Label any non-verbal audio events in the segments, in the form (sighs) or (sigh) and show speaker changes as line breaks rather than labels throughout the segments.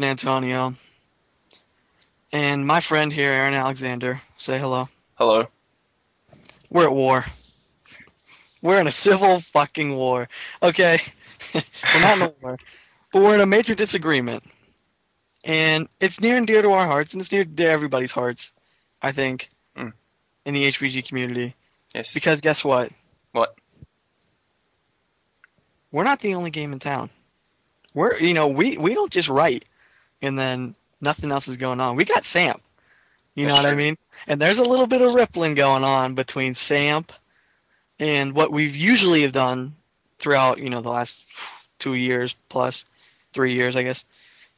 Christian Antonio. And my friend here, Aaron Alexander, say hello.
Hello.
We're at war. We're in a civil fucking war. Okay? (laughs) we're not in a war. But we're in a major disagreement. And it's near and dear to our hearts, and it's near to everybody's hearts, I think,
Mm.
in the HBG community.
Yes.
Because guess what?
What?
We're not the only game in town. We're, you know, we, we don't just write and then nothing else is going on. We got Samp. You know what I mean? And there's a little bit of rippling going on between Samp and what we've usually have done throughout, you know, the last two years plus, three years, I guess,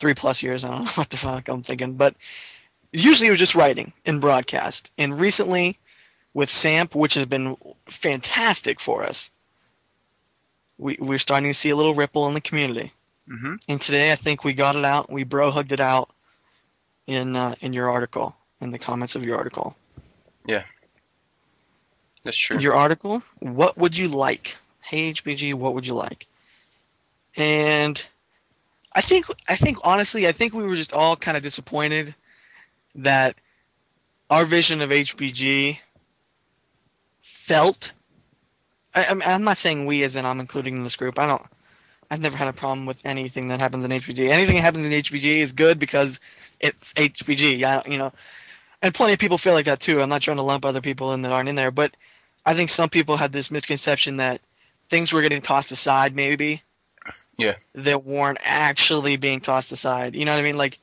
three plus years. I don't (laughs) know what the fuck I'm thinking, but usually it was just writing and broadcast. And recently, with Samp, which has been fantastic for us, we we're starting to see a little ripple in the community.
Mm-hmm.
And today, I think we got it out. We bro hugged it out in uh, in your article, in the comments of your article.
Yeah, that's true.
Your article. What would you like? Hey HBG, what would you like? And I think I think honestly, I think we were just all kind of disappointed that our vision of HBG felt. I, I'm, I'm not saying we as in I'm including in this group. I don't. I've never had a problem with anything that happens in HBG. Anything that happens in HBG is good because it's HBG. Yeah, you know, and plenty of people feel like that too. I'm not trying to lump other people in that aren't in there, but I think some people had this misconception that things were getting tossed aside, maybe.
Yeah.
That weren't actually being tossed aside. You know what I mean? Like,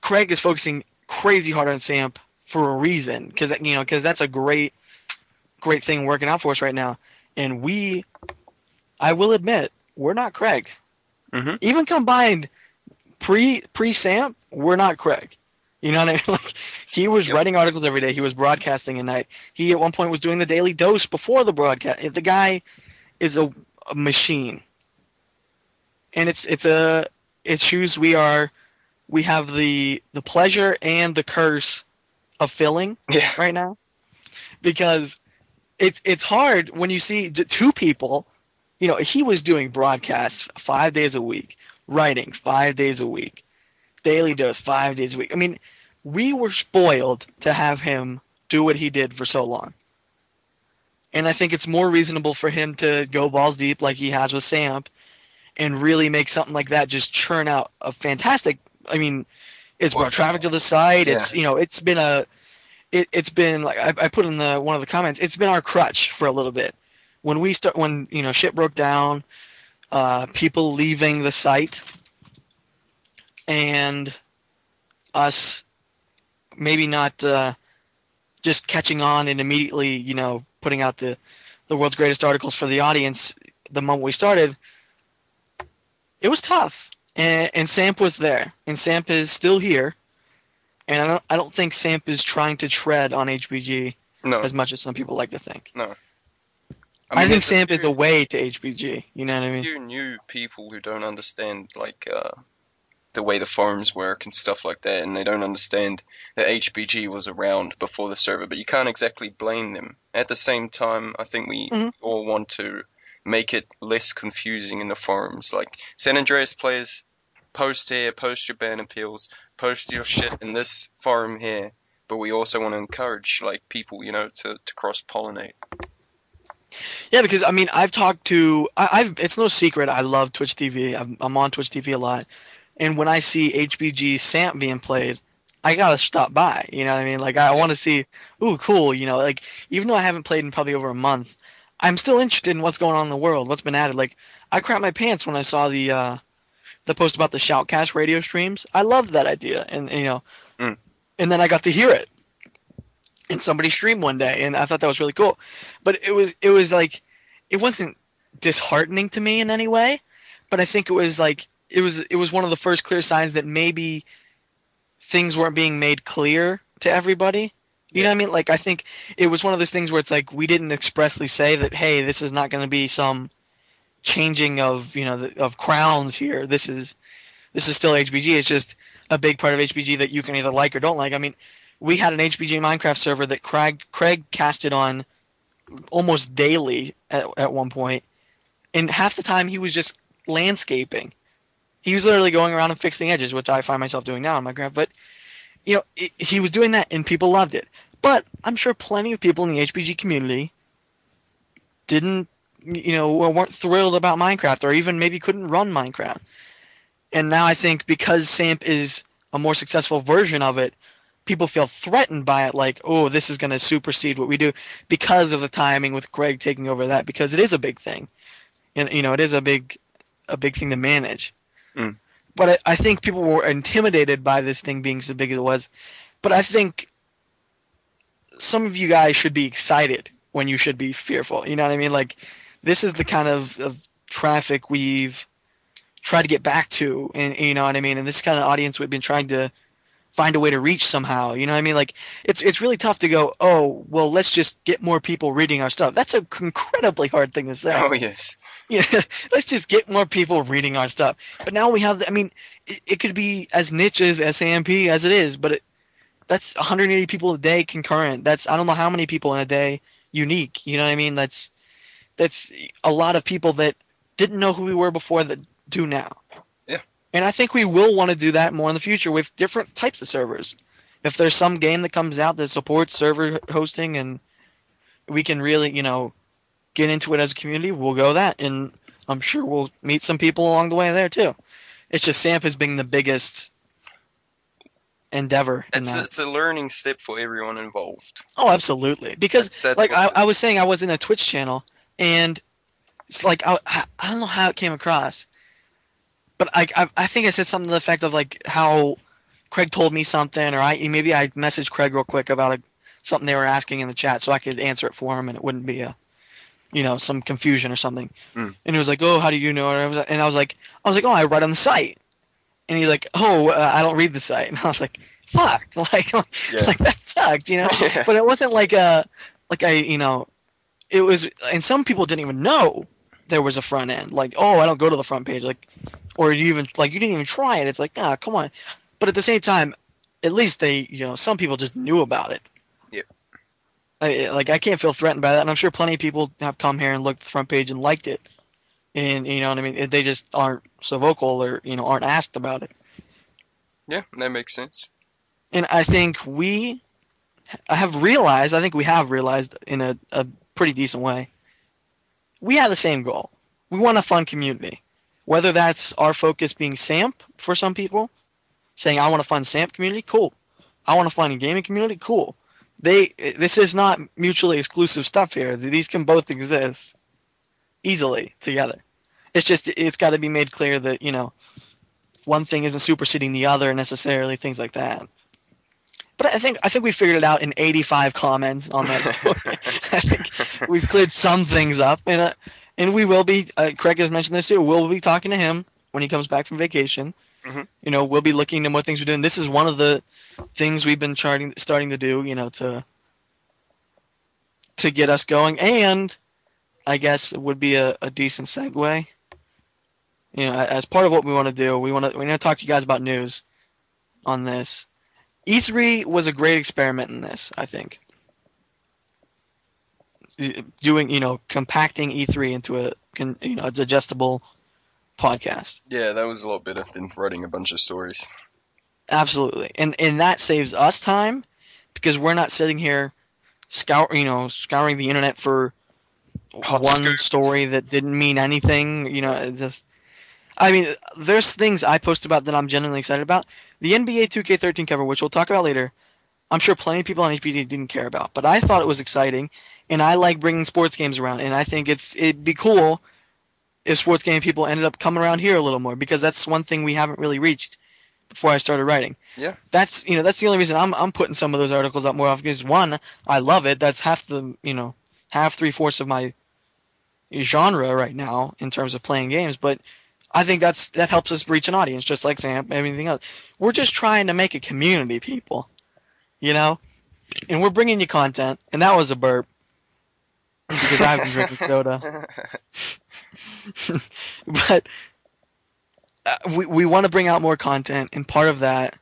Craig is focusing crazy hard on Samp for a reason, because you know, because that's a great, great thing working out for us right now. And we, I will admit, we're not Craig.
Mm-hmm.
Even combined, pre pre Samp, we're not Craig. You know what I mean? (laughs) Like he was
Yep.
writing articles every day. He was broadcasting at night. He at one point was doing the daily dose before the broadcast. The guy is a, a machine, and it's it's a it shoes we are we have the the pleasure and the curse of filling
Yeah.
right now because it's it's hard when you see two people. You know, he was doing broadcasts five days a week, writing five days a week, daily dose five days a week. I mean, we were spoiled to have him do what he did for so long. And I think it's more reasonable for him to go balls deep like he has with Samp and really make something like that just churn out a fantastic I mean, it's brought traffic to the site. It's you know, it's been a it, it's been like I, I put in the one of the comments. It's been our crutch for a little bit. When we start, when you know shit broke down, uh, people leaving the site, and us maybe not uh, just catching on and immediately you know putting out the the world's greatest articles for the audience the moment we started. It was tough, and, and Samp was there, and Samp is still here. And I don't, I don't think Samp is trying to tread on HBG
No.
as much as some people like to think.
No.
I,
mean,
think
there's
Samp is a way to HBG. You know what I mean?
few new people who don't understand like uh, the way the forums work and stuff like that, and they don't understand that HBG was around before the server. But you can't exactly blame them. At the same time, I think we
Mhm.
all want to make it less confusing in the forums. Like San Andreas players, post here, post your ban appeals, post your shit in this forum here. But we also want to encourage like people, you know, to, to cross pollinate.
Yeah, because I mean, I've talked to. I, I've. It's no secret. I love Twitch TV. I'm, I'm on Twitch TV a lot, and when I see HBG Samp being played, I gotta stop by. You know what I mean? Like I want to see. Ooh, cool. You know, like even though I haven't played in probably over a month, I'm still interested in what's going on in the world. What's been added? Like I crap my pants when I saw the uh, the post about the Shoutcast radio streams. I loved that idea, and you know,
Mm.
and then I got to hear it and somebody streamed one day and I thought that was really cool. But it was it was like it wasn't disheartening to me in any way, but I think it was like it was it was one of the first clear signs that maybe things weren't being made clear to everybody. You know what I mean? Like I think it was one of those things where it's like we didn't expressly say that hey, this is not going to be some changing of, you know, the, of crowns here. This is this is still HBG. It's just a big part of HBG that you can either like or don't like. I mean, we had an HBG Minecraft server that Craig Craig casted on almost daily at at one point. and half the time he was just landscaping. He was literally going around and fixing edges, which I find myself doing now in Minecraft. But you know, it, he was doing that, and people loved it. But I'm sure plenty of people in the HBG community didn't, you know, weren't thrilled about Minecraft, or even maybe couldn't run Minecraft. And now I think because SAMP is a more successful version of it, people feel threatened by it, like, oh, this is going to supersede what we do because of the timing with Greg taking over that, because it is a big thing, and you know, it is a big, a big thing to manage.
Mm.
But I, I think people were intimidated by this thing being so big as it was. But I think some of you guys should be excited when you should be fearful. You know what I mean? Like, this is the kind of, of traffic we've tried to get back to, and you know what I mean. And this kind of audience we've been trying to find a way to reach somehow. You know what I mean? Like it's it's really tough to go, oh, well, let's just get more people reading our stuff. That's an incredibly hard thing to say.
Oh yes. (laughs)
Yeah, let's just get more people reading our stuff. But now we have, I mean, it, it could be as niche as SAMP as it is, but it, that's 180 people a day concurrent. That's I don't know how many people in a day unique. You know what I mean? That's that's a lot of people that didn't know who we were before that do now. And I think we will want to do that more in the future with different types of servers. If there's some game that comes out that supports server hosting and we can really, you know, get into it as a community, we'll go that. And I'm sure we'll meet some people along the way there too. It's just SAMP has been the biggest endeavor
It's a, it's a learning step for everyone involved.
Oh, absolutely. Because
That- that's
like I, I was saying, I was in a Twitch channel, and it's like I I don't know how it came across, but I, I I think I said something to the effect of like how Craig told me something, or I maybe I messaged Craig real quick about a, something they were asking in the chat, so I could answer it for him, and it wouldn't be a you know some confusion or something.
Hmm.
And he was like, "Oh, how do you know?" And I was and I was like, I was like, "Oh, I read on the site." And he's like, "Oh, uh, I don't read the site." And I was like, "Fuck!" (laughs) Like, (laughs)
Yeah.
like that sucked, you know (laughs)
Yeah.
but it wasn't like a like I you know it was and some people didn't even know there was a front end. Like oh I don't go to the front page. Like or you even like you didn't even try it. It's like ah come on. But at the same time at least they you know some people just knew about it.
Yeah.
I, like I can't feel threatened by that. And I'm sure plenty of people have come here and looked at the front page and liked it. And you know what I mean? They just aren't so vocal or you know aren't asked about it.
Yeah, that makes sense.
and I think we I have realized, I think we have realized in a, a pretty decent way, we have the same goal. We want a fun community. Whether that's our focus being SAMP for some people, saying I want a fun SAMP community, cool. I want a fun gaming community, cool. They this is not mutually exclusive stuff here. These can both exist easily together. It's just it's got to be made clear that you know one thing isn't superseding the other necessarily, things like that. But I think I think we figured it out in 85 comments on that. (laughs) (laughs) I think we've cleared some things up, and uh, and we will be. Uh, Craig has mentioned this too. We'll be talking to him when he comes back from vacation.
Mhm.
You know, we'll be looking at what things we're doing. This is one of the things we've been charting, starting to do. You know, to to get us going, and I guess it would be a, a decent segue. You know, as part of what we want to do, we want to we want to talk to you guys about news on this. E3 was a great experiment in this, I think. Doing, you know, compacting E3 into a, you know, a digestible podcast.
Yeah, that was a lot better than writing a bunch of stories.
Absolutely, and and that saves us time because we're not sitting here scour, you know, scouring the internet for
Hot
one
scoop.
story that didn't mean anything. You know, it just. I mean, there's things I post about that I'm genuinely excited about. The NBA 2K13 cover, which we'll talk about later, I'm sure plenty of people on HBG didn't care about, but I thought it was exciting, and I like bringing sports games around, and I think it's it'd be cool if sports game people ended up coming around here a little more because that's one thing we haven't really reached before I started writing.
Yeah.
That's you know that's the only reason I'm I'm putting some of those articles up more often because one I love it. That's half the you know half three fourths of my genre right now in terms of playing games, but I think that's that helps us reach an audience just like Sam everything else. We're just trying to make a community, people. You know, and we're bringing you content, and that was a burp because I've been drinking soda. (laughs) but uh, we we want to bring out more content, and part of that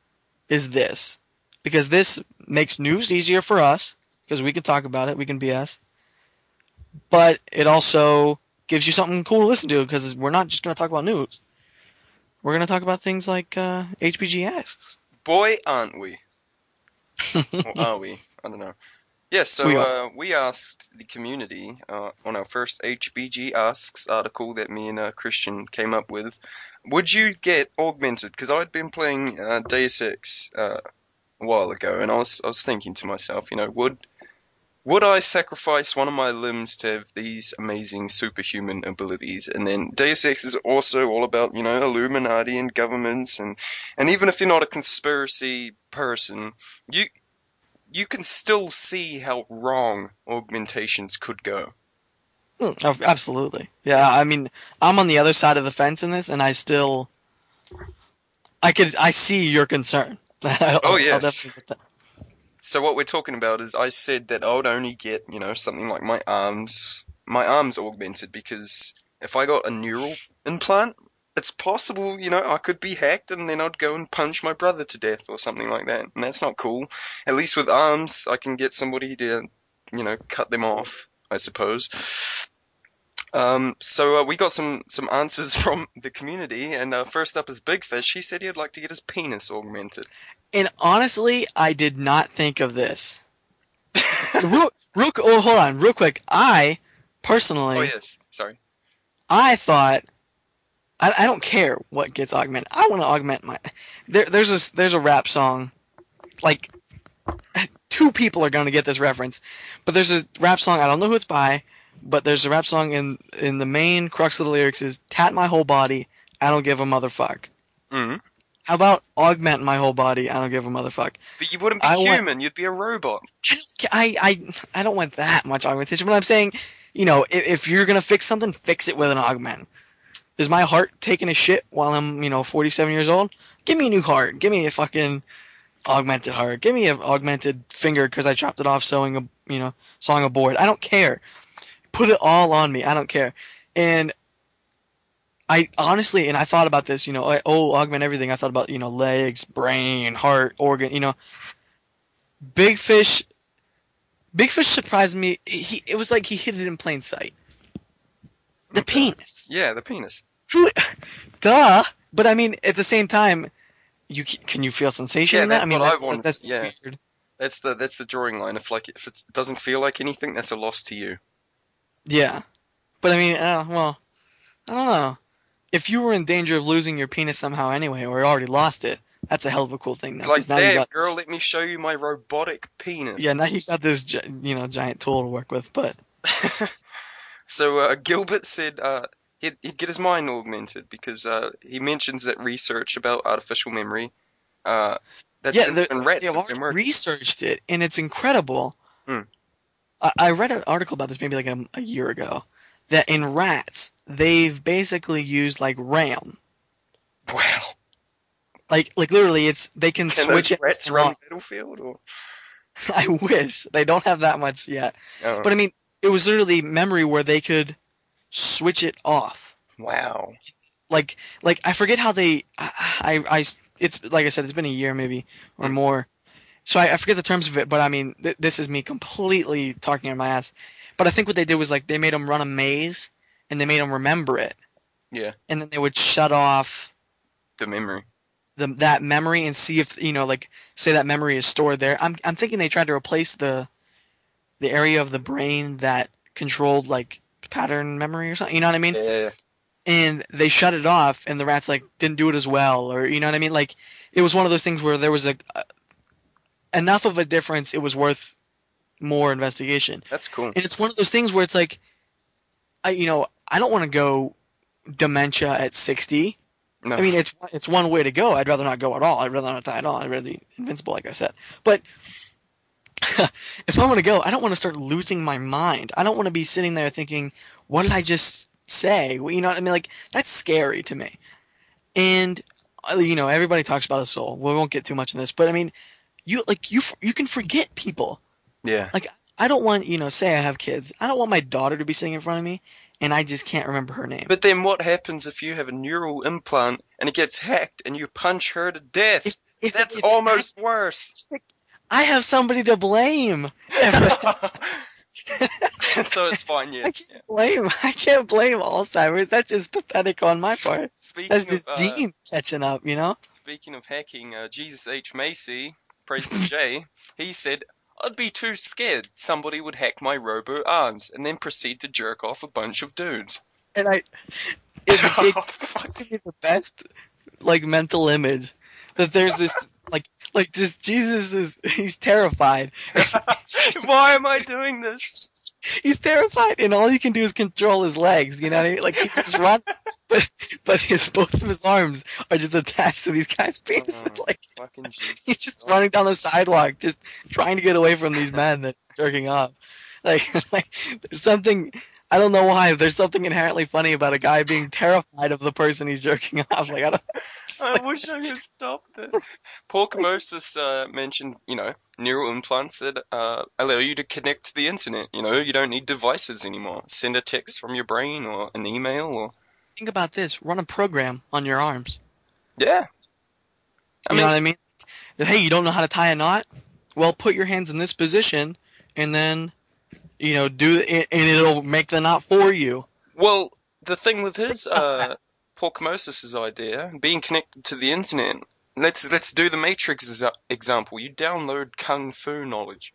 is this, because this makes news easier for us because we can talk about it, we can BS, but it also gives you something cool to listen to because we're not just going to talk about news. we're gonna talk about things like uh, HBG asks.
Boy, aren't we? (laughs) or are we? I don't know. Yeah, so
We
uh, we asked the community uh, on our first HBG Asks article that me and uh, Christian came up with. Would you get augmented? Because I'd been playing uh, Deus Ex uh, a while ago, and I was I was thinking to myself, you know, would would I sacrifice one of my limbs to have these amazing superhuman abilities? And then Deus Ex is also all about, you know, Illuminati and governments and and even if you're not a conspiracy person, you you can still see how wrong augmentations could go.
Mm, oh, absolutely. Yeah, I mean, I'm on the other side of the fence in this, and I still, I could, I see your concern. (laughs) I'll-
Oh, yeah.
I'll definitely put that.
So what we're talking about is I said that I would only get, you know, something like my arms, my arms augmented because if I got a neural implant, it's possible, you know, I could be hacked and then I'd go and punch my brother to death or something like that. And that's not cool. At least with arms, I can get somebody to, you know, cut them off, I suppose. Um, so uh, we got some some answers (laughs) from the community, and uh, first up is Big Fish. He said he'd like to get his penis augmented.
And honestly, I did not think of this. (laughs) real, real, oh, hold on, real quick. I personally,
oh yes, sorry.
I thought I, I don't care what gets augmented. I want to augment my. There, there's a there's a rap song, like two people are going to get this reference, but there's a rap song. I don't know who it's by, but there's a rap song in in the main crux of the lyrics is "Tat my whole body, I don't give a motherfuck."
hmm
How about augment my whole body? I don't give a motherfuck.
But you wouldn't be
I want-
human. You'd be a robot.
I, I, I don't want that much augmentation, but I'm saying, you know, if, if you're gonna fix something, fix it with an augment. Is my heart taking a shit while I'm, you know, 47 years old? Give me a new heart. Give me a fucking augmented heart. Give me an augmented finger because I chopped it off sewing a, you know, sawing a board. I don't care. Put it all on me. I don't care. And I honestly, and I thought about this, you know, I, oh, augment everything. I thought about, you know, legs, brain, heart, organ, you know. Big Fish, Big Fish surprised me. He, it was like he hid it in plain sight. The penis.
Yeah, the penis.
Who, duh. But I mean, at the same time, you can you feel sensation
Yeah,
in that? I mean,
I
that's,
wanted,
that's
yeah.
weird.
That's the that's the drawing line. If like if it doesn't feel like anything, that's a loss to you.
Yeah. But I mean, uh, well, I don't know. If you were in danger of losing your penis somehow anyway, or already lost it, that's a hell of a cool thing. Now,
like,
'cause now you
damn,
got
girl, let me show you my robotic penis.
yeah, now you got this, you know, giant tool to work with. But (laughs)
so uh, Gilbert said uh, he'd, he'd get his mind augmented because uh, he mentions that research about artificial memory. Uh, that's
yeah,
in,
they're-
in rats been
already researched it, and it's incredible.
Hmm.
I, read an article about this maybe like a, a year ago. That in rats, they've basically used like RAM,
Wow.
like like literally, it's they can
Can
switch it.
rats run. Battlefield or? (laughs)
I wish they don't have that much yet.
Oh,
But I mean, it was literally memory where they could switch it off.
wow.
Like, like I forget how they. I, I, I- it's like I said, it's been a year maybe or
Mm.
more. So I, I forget the terms of it, but I mean, th- this is me completely talking on my ass. But I think what they did was like they made them run a maze, and they made them remember it,
Yeah,
and then they would shut off
the memory.
the that memory and see if you know, like, say that memory is stored there. I'm I'm thinking they tried to replace the the area of the brain that controlled like pattern memory or something. You know what I mean?
Yeah.
and they shut it off and the rats like didn't do it as well or you know what i mean like it was one of those things where there was a enough of a difference it was worth more investigation.
That's cool.
and it's one of those things where it's like i you know i don't want to go dementia at 60
No.
i mean it's it's one way to go. I'd rather not go at all. I'd rather not die at all. I'd rather be invincible like i said. But (laughs) if i want to go i don't want to start losing my mind. I don't want to be sitting there thinking what did i just say? Well, you know what i mean? Like that's scary to me. And uh, you know everybody talks about a soul. We won't get too much in this. But i mean you like you you can forget people
yeah.
Like I don't want, you know, say I have kids. I don't want my daughter to be sitting in front of me and I just can't remember her name.
But then what happens if you have a neural implant and it gets hacked and you punch her to death?
if, if
That's almost
hacked-
worse.
I have somebody to blame. (laughs)
so it's fine, yeah. (laughs)
I can't blame. I can't blame Alzheimer's. That's just pathetic on my part.
Speaking
That's
of
just
uh,
genes catching up, you know.
speaking of hacking, uh, Jesus H Macy, President J, he said. I'd be too scared somebody would hack my robo arms and then proceed to jerk off a bunch of dudes.
And I, it, (laughs) oh, it
Oh,
gives me the best like mental image that there's this (laughs) like like this Jesus is he's terrified. (laughs)
Why am I doing this?
He's terrified, and all he can do is control his legs. You know what I mean? Like he's just (laughs) run, but but his both of his arms are just attached to these guys' oh, penises.
Oh. (laughs)
Like he's just running down the sidewalk, just trying to get away from these (laughs) men that are jerking off. Like like there's something I don't know why. There's something inherently funny about a guy being terrified of the person he's jerking off. Like I don't.
I wish I could stop this. Paul Camosis uh, mentioned, you know, neural implants that uh, allow you to connect to the internet. You know, you don't need devices anymore. Send a text from your brain or an email or
Think about this. Run a program on your arms.
yeah. I
You
mean,
know what I mean? Hey, you don't know how to tie a knot? Well, put your hands in this position, and then, you know, do it, and it'll make the knot for you.
well, the thing with his uh, Paul Camosis's idea, being connected to the internet. Let's let's do the Matrix exa- example. You download kung fu knowledge.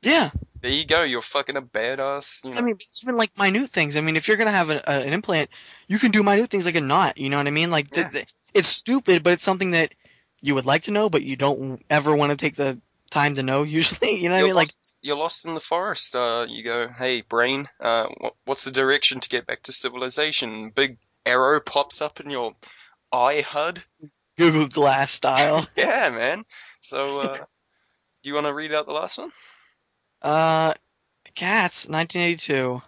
Yeah.
There you go. You're fucking a badass. You know.
I mean, even like minute things. I mean, if you're gonna have a, a, an implant, you can do minute things like a knot. You know what I mean? Like,
Yeah.
th- it's stupid, but it's something that you would like to know, but you don't ever want to take the time to know. (laughs) Usually, you know what I
You're
mean? Like,
lost, you're lost in the forest. Uh, you go, hey, brain, uh, what, what's the direction to get back to civilization? Big arrow pops up in your eye HUD.
Google Glass style. (laughs)
Yeah, man. So, uh, do you want to read out the last one?
Uh, Cats, 1982,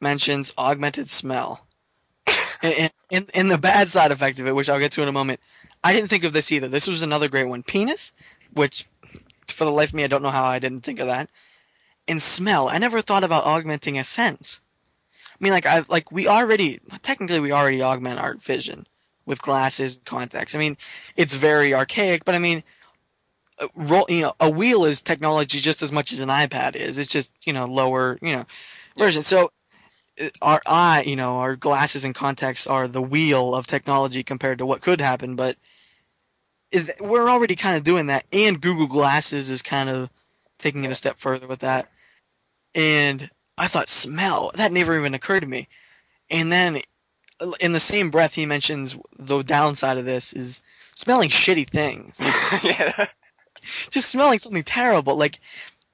mentions augmented smell. and, and, and the bad side effect of it, which I'll get to in a moment, I didn't think of this either. This was another great one. Penis, which for the life of me, I don't know how I didn't think of that. And smell. I never thought about augmenting a sense. I mean, like I like we already technically we already augment our vision with glasses and contacts. I mean, it's very archaic, but I mean, a roll you know a wheel is technology just as much as an iPad is. It's just you know lower you know version. So uh, our eye, you know, our glasses and contacts are the wheel of technology compared to what could happen, but we're already kind of doing that. And Google Glasses is kind of taking it a step further with that. And I thought smell that never even occurred to me. And then in the same breath, he mentions the downside of this is smelling shitty things (laughs)
yeah.
just smelling something terrible. Like,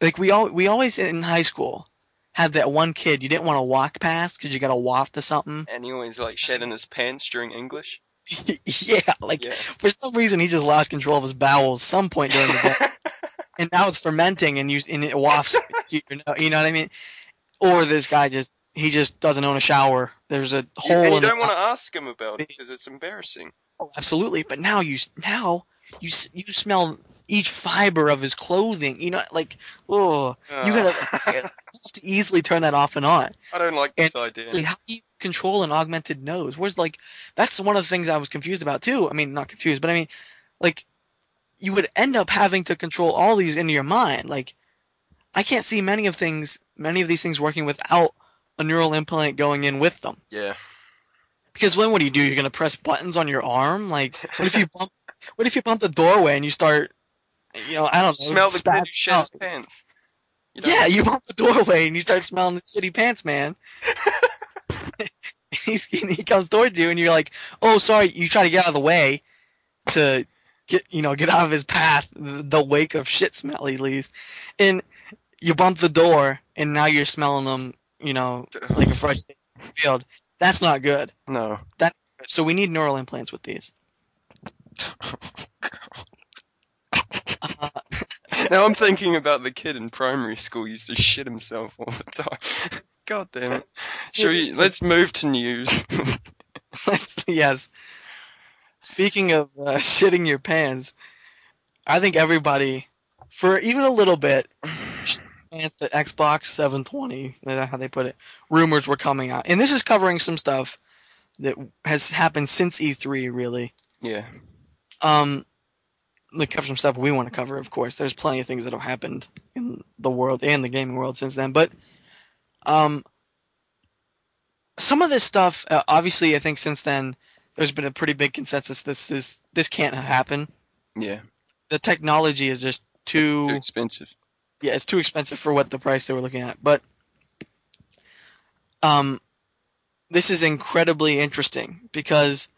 like we all we always in high school had that one kid you didn't want to walk past because you got a waft of something.
And he always like shed in his pants during English. (laughs)
yeah, like
Yeah.
for some reason he just lost control of his bowels some point during the day, (laughs) and now it's fermenting and you and it wafts to your nose. You know what I mean? Or this guy just he just doesn't own a shower. There's a hole
and you don't want to ask him about it because it's embarrassing.
Oh, absolutely. But now you now you you smell each fiber of his clothing. You know, like oh, you gotta ah. you (laughs) have to easily turn that off and on.
I don't like this idea.
So how do you control an augmented nose? Where's like that's one of the things I was confused about too. I mean, not confused, but I mean, like you would end up having to control all these into your mind. Like I can't see many of things, many of these things working without a neural implant going in with them.
Yeah.
Because then what do you do? You're gonna press buttons on your arm? Like what if you (laughs) bump what if you bump the doorway and you start you know, I don't know,
Smell the kid who
spazzing
shed
out.
his pants. You know?
Yeah, you bump the doorway and you start smelling the shitty pants, man. (laughs) (laughs) He's, he comes towards you and you're like, "Oh, sorry." You try to get out of the way to get you know get out of his path, the the wake of shit smell he leaves, and you bump the door and now you're smelling them, you know, like a fresh day in the field. That's not good.
No.
That So we need neural implants with these. Uh, (laughs)
Now I'm thinking about the kid in primary school who used to shit himself all the time. (laughs) God damn it. Should we, (laughs) let's move to news.
yes. Speaking of uh, shitting your pants, I think everybody, for even a little bit, pants that Xbox 720, that's how they put it, rumors were coming out. And this is covering some stuff that has happened since E3, really.
yeah.
Um, like cover some stuff we want to cover. Of course, there's plenty of things that have happened in the world and the gaming world since then. But um, some of this stuff, uh, obviously, I think since then there's been a pretty big consensus. This is this can't happen.
Yeah.
The technology is just too,
Too expensive.
Yeah, it's too expensive for what the price they were looking at. But um, this is incredibly interesting because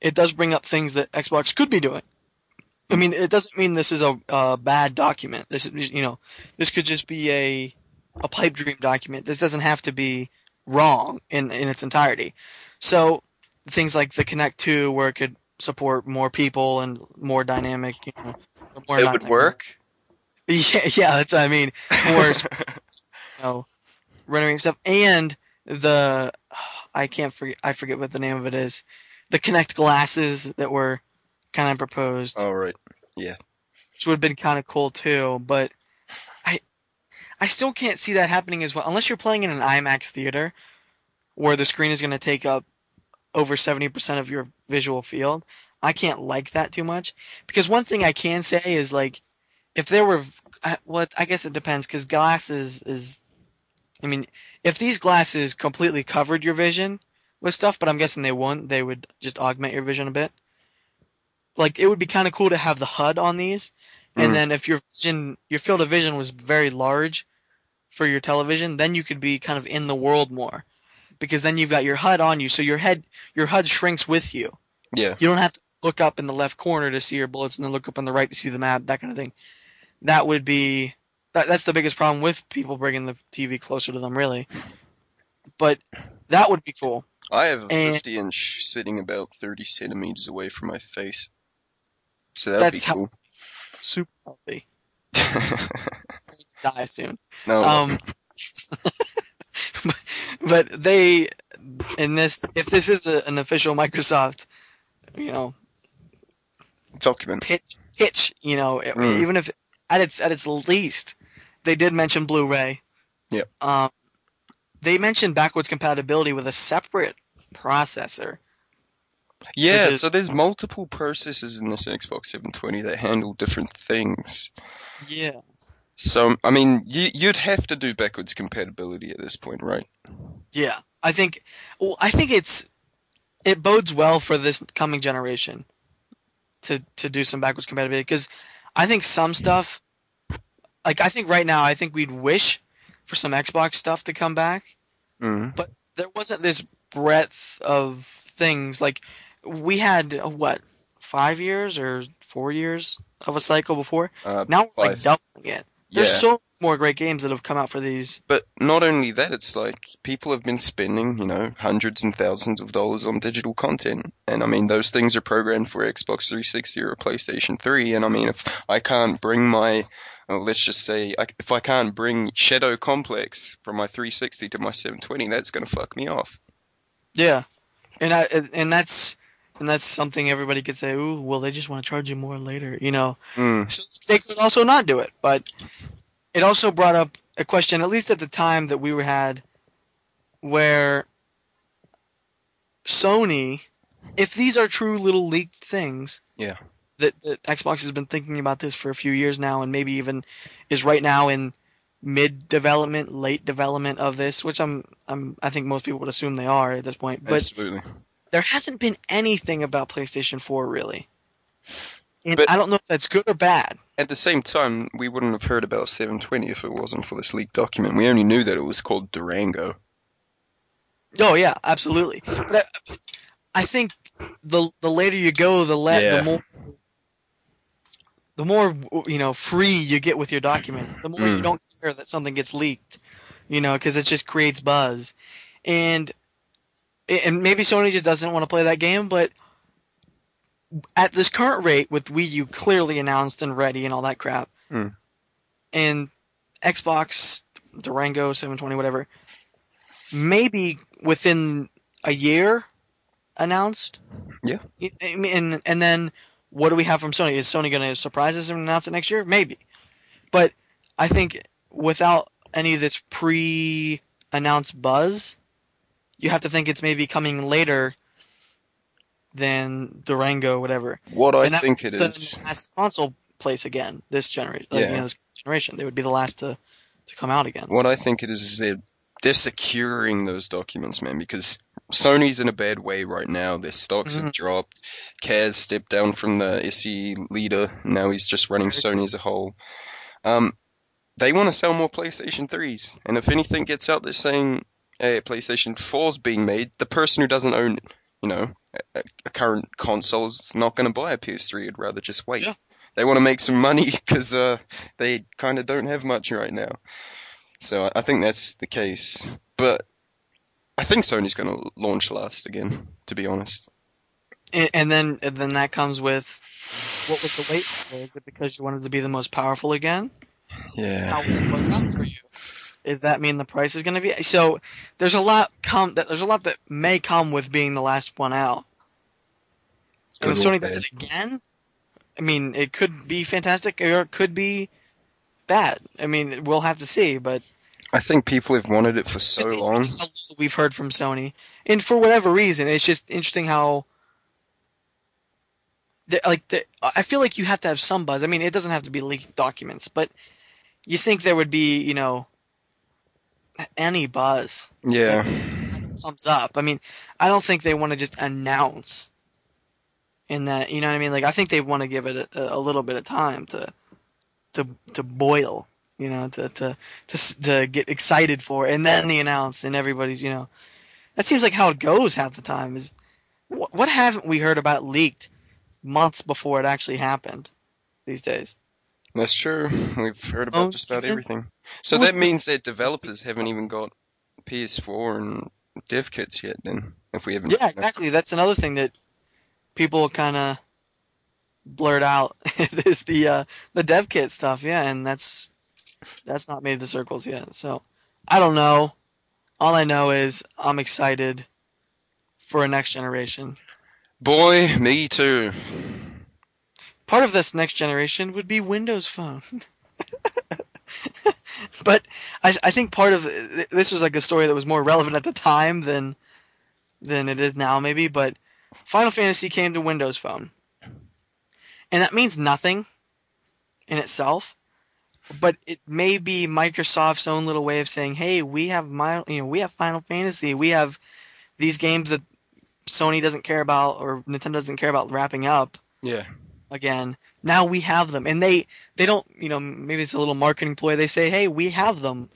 it does bring up things that Xbox could be doing. I mean, it doesn't mean this is a, a bad document. This is, you know, this could just be a a pipe dream document. This doesn't have to be wrong in in its entirety. So things like the Kinect 2, where it could support more people and more dynamic, you know, more
it would work. (laughs)
Yeah, yeah, that's what I mean. More (laughs) you know, renovating stuff and the (sighs) I can't forget I forget what the name of it is. The Kinect glasses that were kind of proposed,
All right.
which would have been kind of cool too. But I I still can't see that happening as well unless you're playing in an IMAX theater where the screen is going to take up over 70% of your visual field. I can't like that too much because one thing I can say is like if there were I- what I guess it depends because glasses is I mean if these glasses completely covered your vision with stuff but I'm guessing they won't they would just augment your vision a bit like it would be kind of cool to have the HUD on these and
Mm.
then if your vision your field of vision was very large for your television then you could be kind of in the world more because then you've got your HUD on you so your head your HUD shrinks with you
Yeah.
you don't have to look up in the left corner to see your bullets and then look up on the right to see the map, that kind of thing. That would be that, that's the biggest problem with people bringing the TV closer to them, really. But that would be cool.
I have a
And-
50 inch sitting about 30 centimeters away from my face. So that'd be
That's how-
cool.
Super healthy. (laughs) Die soon.
no.
Um, (laughs) but they in this if this is a, an official Microsoft, you know,
document.
pitch pitch, you know,
Mm.
even if at its at its least, they did mention Blu-ray.
Yep.
Um, they mentioned backwards compatibility with a separate processor.
Yeah,
is-
so there's multiple processors in this Xbox 720 that handle different things.
Yeah.
So, I mean, you, you'd have to do backwards compatibility at this point, right?
Yeah. I think well, I think it's it bodes well for this coming generation to to do some backwards compatibility because I think some stuff like I think right now I think we'd wish for some Xbox stuff to come back.
Mm.
there wasn't this breadth of things like we had what five years or four years of a cycle before
Uh,
now we're like doubling it there's
yeah.
so more great games that have come out for these
But not only that, it's like people have been spending, you know, hundreds and thousands of dollars on digital content. And I mean, those things are programmed for Xbox 360 or PlayStation 3. And I mean, if I can't bring my, let's just say, I- if I can't bring Shadow Complex from my 360 to my 720, that's going to fuck me off.
yeah and I, and that's and that's something everybody could say ooh well they just want to charge you more later you know
Mm.
so they could also not do it but it also brought up a question at least at the time that we were had where Sony if these are true little leaked things
Yeah.
That, that Xbox has been thinking about this for a few years now and maybe even is right now in mid development late development of this which I'm I'm I think most people would assume they are at this point but
Absolutely.
there hasn't been anything about PlayStation 4 really and
But-
I don't know if that's good or bad
At the same time, we wouldn't have heard about 720 if it wasn't for this leaked document. We only knew that it was called Durango.
Oh yeah, absolutely. But I, I think the the later you go, the le-
Yeah.
the more the more you know free you get with your documents. The more you
Mm.
don't care that something gets leaked, you know, because it just creates buzz. And and maybe Sony just doesn't want to play that game, but at this current rate, with Wii U clearly announced and ready and all that crap,
Mm.
and Xbox Durango 720 whatever, maybe within a year announced.
Yeah.
And and then what do we have from Sony? Is Sony going to surprise us and announce it next year? Maybe. But I think without any of this pre-announced buzz, you have to think it's maybe coming later than Durango, whatever.
What I think it
the
is.
last console place again this generation. Like,
Yeah.
you know, this generation, they would be the last to to come out again.
What I think it is is they're, they're securing those documents, man, because Sony's in a bad way right now. Their stocks have
Mhm.
dropped. Kaz stepped down from the SE leader. Now he's just running Sony as a whole. Um, they want to sell more PlayStation 3s. And if anything gets out there saying, hey, PlayStation 4's being made, the person who doesn't own, you know, a, a current console is not going to buy a PS3. I'd rather just wait.
Yeah.
They want to make some money (laughs) because uh, they kind of don't have much right now. So I- I think that's the case. But I think Sony's going to launch last again, to be honest.
And, and then and then that comes with what was the wait for? Is it because you wanted to be the most powerful again?
Yeah.
How will it work out for you? Does that mean the price is going to be so? There's a lot come that there's a lot that may come with being the last one out. And if Sony does it again, I mean, it could be fantastic or it could be bad. I mean, we'll have to see. But
I think people have wanted it for so long.
interesting how little we've heard from Sony, and for whatever reason, it's just interesting how. the- Like the, I feel like you have to have some buzz. I mean, it doesn't have to be leaked documents, but you think there would be, you know, any buzz
Yeah.
comes up. I mean, I don't think they want to just announce in that, you know what I mean? Like, I think they want to give it a, a little bit of time to, to, to boil, you know, to, to, to, to get excited for, and then the announce, and everybody's, you know, that seems like how it goes half the time. Is what, what haven't we heard about leaked months before it actually happened these days?
That's true. We've heard
Oh,
about just about everything. So that means that developers haven't even got PS4 and dev kits yet. Then, if we haven't.
Yeah, exactly. That's another thing that people kind of blurt out (laughs) is the uh, the dev kit stuff. Yeah, and that's that's not made the circles yet. So I don't know. All I know is I'm excited for a next generation.
Boy, me too.
Part of this next generation would be Windows Phone. (laughs) but I, I think part of this was like a story that was more relevant at the time than than it is now, maybe. But Final Fantasy came to Windows Phone, and that means nothing in itself. But it may be Microsoft's own little way of saying, "Hey, we have my, you know, we have Final Fantasy, we have these games that Sony doesn't care about or Nintendo doesn't care about wrapping up."
Yeah.
again. Now we have them, and they they don't you know maybe it's a little marketing ploy. They say, hey, we have them,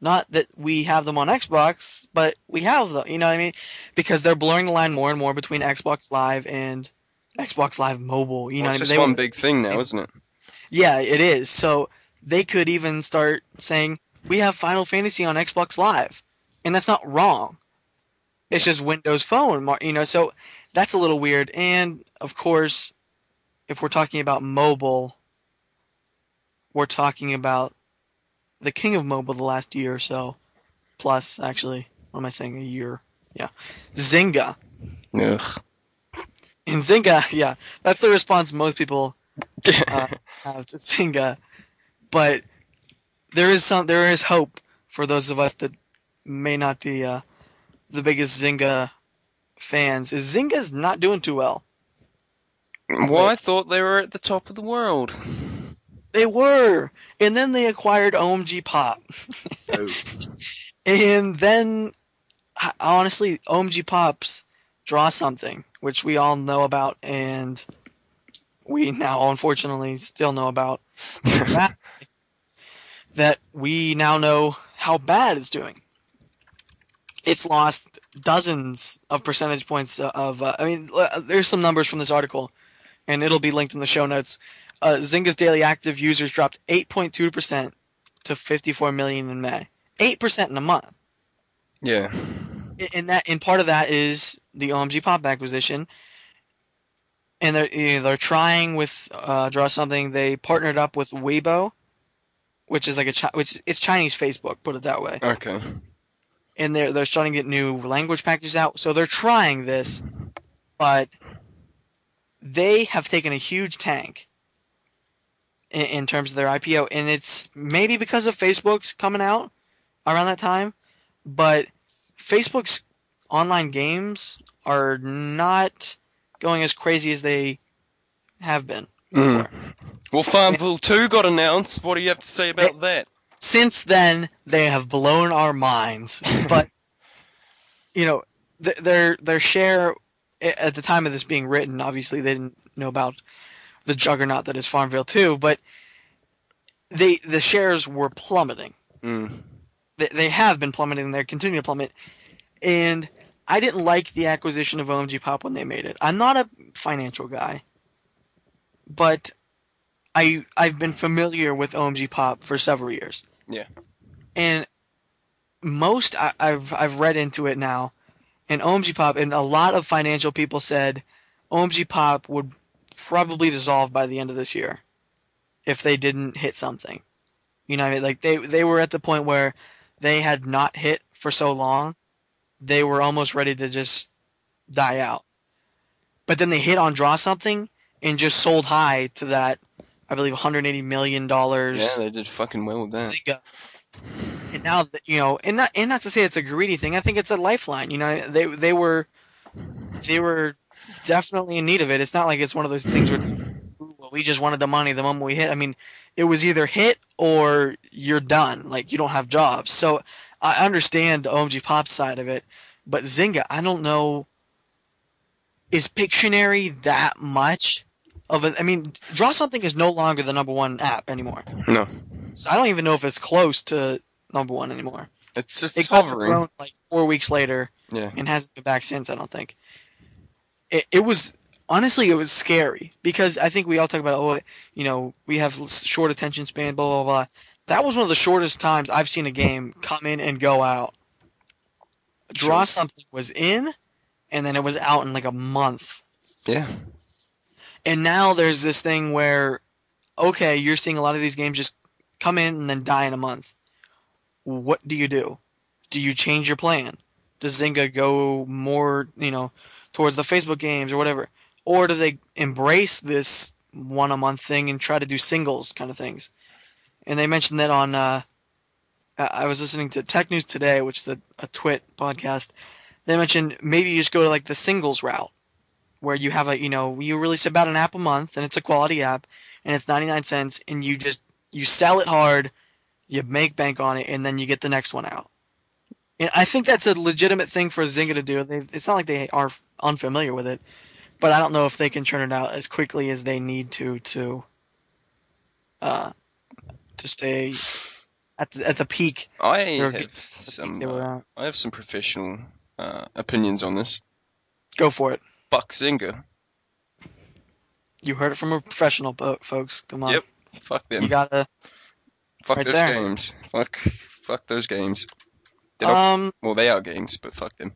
not that we have them on Xbox, but we have them. You know what I mean? Because they're blurring the line more and more between Xbox Live and Xbox Live Mobile. You know
Well,
what I
it's
mean? They
one big thing now, isn't it?
Yeah, it is. So they could even start saying we have Final Fantasy on Xbox Live, and that's not wrong. It's just Windows Phone, you know. So that's a little weird. And of course, if we're talking about mobile, we're talking about the king of mobile the last year or so, plus actually, what am I saying? A year? Yeah, Zynga.
Ugh.
And Zynga, (laughs) yeah, that's the response most people (laughs) uh, have to Zynga, but there is some there is hope for those of us that may not be uh, the biggest Zynga fans. Is Zynga's not doing too well?
well, I thought they were at the top of the world.
They were, and then they acquired OMG Pop,
Oh. (laughs)
and then honestly, OMG Pops draw something which we all know about, and we now unfortunately still know about. (laughs) that, that we now know how bad it's doing. It's lost dozens of percentage points of. Uh, I mean, there's some numbers from this article, and it'll be linked in the show notes. Uh, Zynga's daily active users dropped 8.2 percent to 54 million in May. Eight percent in a month,
yeah.
And that and part of that is the OMG Pop acquisition. And they're you know, they're trying with uh, draw something. They partnered up with Weibo, which is like a Chi- which it's Chinese Facebook, put it that way.
Okay.
and they're they're starting to get new language packages out. So they're trying this, but they have taken a huge tank in, in terms of their IPO, and it's maybe because of Facebook's coming out around that time, but Facebook's online games are not going as crazy as they have been.
Mm. Well, Farmville 2 got announced. What do you have to say about that?
Since then, they have blown our minds. (laughs) But you know, th- their their share at the time of this being written, obviously they didn't know about the juggernaut that is Farmville 2, but they the shares were plummeting.
Mm.
They, they have been plummeting. They're continuing to plummet, and I didn't like the acquisition of OMG Pop when they made it. I'm not a financial guy, but I I've been familiar with OMG Pop for several years.
Yeah.
And most I, I've I've read into it now, and OMG Pop and a lot of financial people said OMG Pop would probably dissolve by the end of this year if they didn't hit something. You know, what I mean, like they they were at the point where they had not hit for so long, they were almost ready to just die out. But then they hit on draw something and just sold high to that, I believe, 180 million dollars.
Yeah, they did fucking well with that.
Zynga. And now that you know, and not and not to say it's a greedy thing. I think it's a lifeline. You know, they they were they were definitely in need of it. It's not like it's one of those things where "Ooh, we just wanted the money the moment we hit. I mean, it was either hit or you're done. Like you don't have jobs. So I understand the OMG Pop side of it, but Zynga, I don't know. Is Pictionary that much of a? I mean, Draw Something is no longer the number one app anymore.
No.
So I don't even know if it's close to number one anymore.
It's just
It got
hovering.
thrown like four weeks later
Yeah.
and hasn't been back since. I don't think. It, it was honestly it was scary because I think we all talk about oh you know we have short attention span blah blah blah. That was one of the shortest times I've seen a game come in and go out. Draw something was in, and then it was out in like a month.
Yeah.
And now there's this thing where, okay, you're seeing a lot of these games just come in and then die in a month. What do you do? Do you change your plan? Does Zynga go more, you know, towards the Facebook games or whatever? Or do they embrace this one a month thing and try to do singles kind of things? And they mentioned that on, uh, I was listening to Tech News Today, which is a, a Twit podcast. They mentioned maybe you just go to like the singles route where you have a you know you release about an app a month and it's a quality app and it's 99 cents and you just you sell it hard you make bank on it and then you get the next one out and i think that's a legitimate thing for zynga to do they, it's not like they are unfamiliar with it but i don't know if they can churn it out as quickly as they need to to uh to stay at the, at the peak
I have some. I have some professional uh, opinions on this.
go for it
Fuck Zynga.
you heard it from a professional folks come on
Yep. Fuck them.
you gotta
fuck
right
those
there.
games. Fuck. Fuck those games.
Um
well, they are games, but fuck them.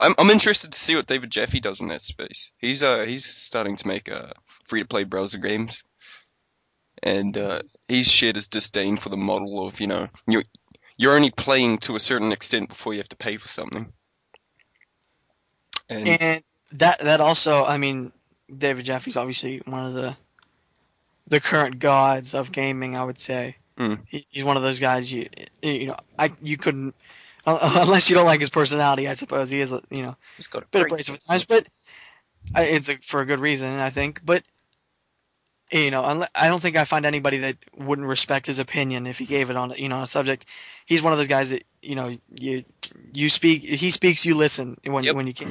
I'm I'm interested to see what David Jaffe does in that space. He's uh he's starting to make uh free to play browser games, and uh, he's shared his disdain for the model of you know you you're only playing to a certain extent before you have to pay for something. And
and that that also i mean david jaffe's obviously one of the the current gods of gaming i would say
Mm.
he, he's one of those guys you you know i you couldn't (laughs) unless you don't like his personality i suppose he is a you know
a
bit abrasive at times but I- it's a, for a good reason i think but you know i don't think i find anybody that wouldn't respect his opinion if he gave it on you know on a subject he's one of those guys that you know you you speak he speaks you listen when
Yep.
when you can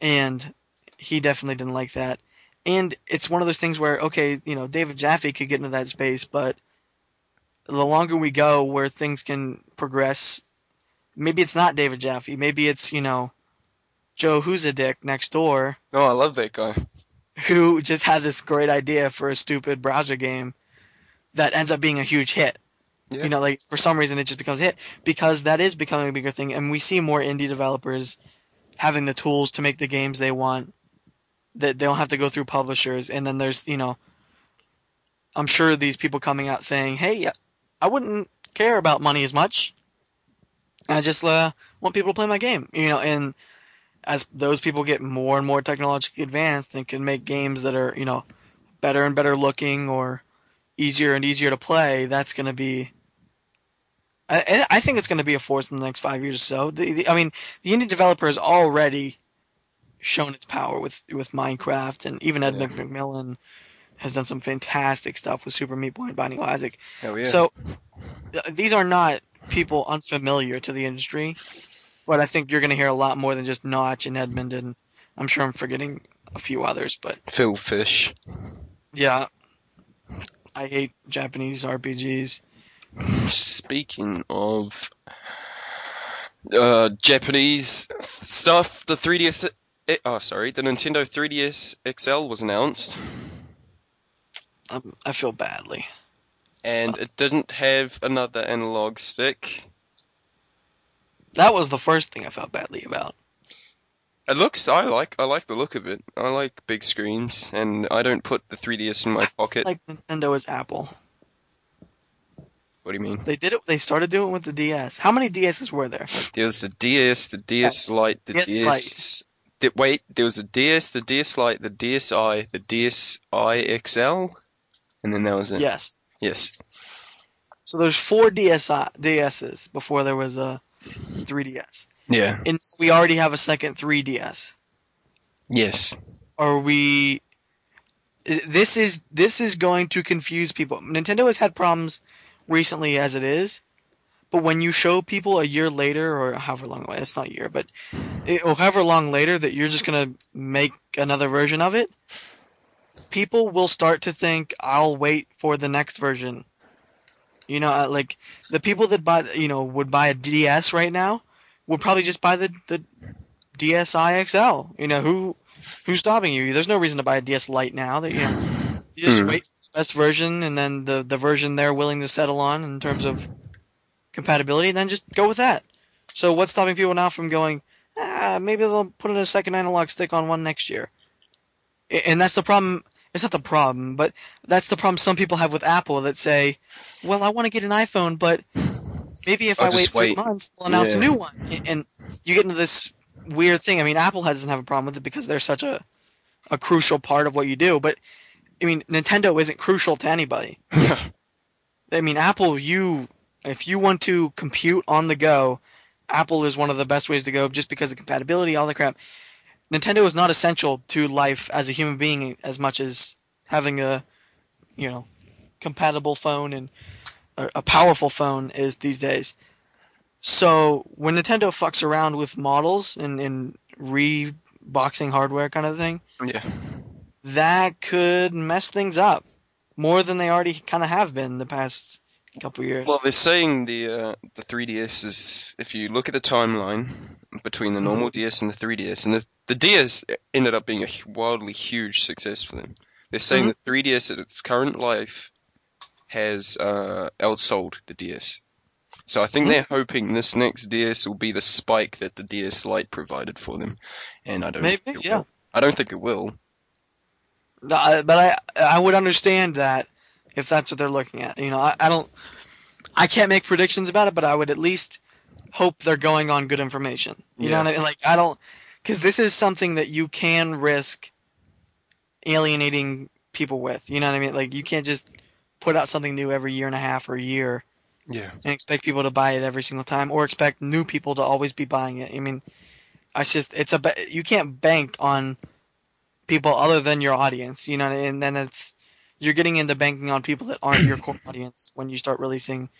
and he definitely didn't like that and it's one of those things where okay you know david jaffe could get into that space but the longer we go where things can progress maybe it's not david jaffe maybe it's you know joe who's a dick next door
Oh, I love that guy.
who just had this great idea for a stupid browser game that ends up being a huge hit.
Yeah.
You know, like for some reason it just becomes a hit because that is becoming a bigger thing, and we see more indie developers having the tools to make the games they want. That they don't have to go through publishers, and then there's you know, I'm sure these people coming out saying, "Hey, I wouldn't care about money as much. I just uh, want people to play my game." You know, and as those people get more and more technologically advanced and can make games that are, you know, better and better looking or easier and easier to play, that's going to be. I, I think it's going to be a force in the next five years or so. The, the, I mean, the indie developer has already shown its power with with Minecraft, and even Ed
Yeah.
McMillen has done some fantastic stuff with Super Meat Boy and Binding of Isaac.
Hell yeah.
So th- these are not people unfamiliar to the industry, but I think you're going to hear a lot more than just Notch and Edmund, and I'm sure I'm forgetting a few others, but
Phil Fish.
yeah, I hate Japanese RPGs.
Speaking of uh, Japanese stuff, the 3DS. eh, Oh, sorry, the Nintendo 3DS XL was announced,
Um, I feel badly.
and it didn't have another analog stick.
That was the first thing I felt badly about.
It looks. I like. I like the look of it. I like big screens, and I don't put the 3DS in my pocket.
Like Nintendo is Apple.
What do you mean?
They did it. They started doing it with the DS. How many DSs were there?
There was the DS, the DS
Yes.
Lite, the
DS
DS.
Lite.
Di- wait, there was the DS, the DS Lite, the DSi, the DSi XL, and then there was a
Yes.
yes.
So there's four DSi DSs before there was a 3DS,
Yeah.
and we already have a second 3DS.
Yes.
Are we? This is this is going to confuse people. Nintendo has had problems recently as it is, but when you show people a year later or however long it's not a year, but it, or however long later that you're just gonna make another version of it, people will start to think I'll wait for the next version. You know, uh, like the people that buy, you know, would buy a DS right now would probably just buy the the DSi XL. You know, who who's stopping you? There's no reason to buy a DS Lite now. That you know, you just
Hmm.
wait for the best version, and then the the version they're willing to settle on in terms of compatibility, then just go with that. So what's stopping people now from going? Ah, maybe they'll put in a second analog stick on one next year. And that's the problem. It's not the problem, but that's the problem some people have with Apple that say, "Well, I want to get an iPhone, but maybe if
I'll
I wait
just
three
wait."
months, they'll announce
Yeah.
a new one." And you get into this weird thing. I mean, Apple doesn't have a problem with it because they're such a a crucial part of what you do. But I mean, Nintendo isn't crucial to anybody. (laughs) I mean, Apple, you if you want to compute on the go, Apple is one of the best ways to go just because of compatibility, all the crap. Nintendo is not essential to life as a human being as much as having a, you know, compatible phone and a, a powerful phone is these days. So when Nintendo fucks around with models and, and reboxing hardware kind of thing,
yeah.
That could mess things up more than they already kind of have been the past couple years.
Well, they're saying the uh, the 3DS is if you look at the timeline between the normal DS and the 3DS, and the the DS ended up being a wildly huge success for them. They're saying
Mhm.
the 3DS at its current life has uh, outsold the DS. So I think
Mhm.
they're hoping this next DS will be the spike that the DS Lite provided for them, and I don't
Maybe, yeah.
will. I don't think it will.
Uh, but I I would understand that if that's what they're looking at. You know, I, I don't, I can't make predictions about it, but I would at least hope they're going on good information. You know what I mean? Like I don't, because this is something that you can risk alienating people with. You know what I mean? Like you can't just put out something new every year and a half or a year
Yeah.
and expect people to buy it every single time, or expect new people to always be buying it. I mean, it's just it's a you can't bank on people other than your audience, you know, and then it's you're getting into banking on people that aren't your core (clears throat) audience when you start releasing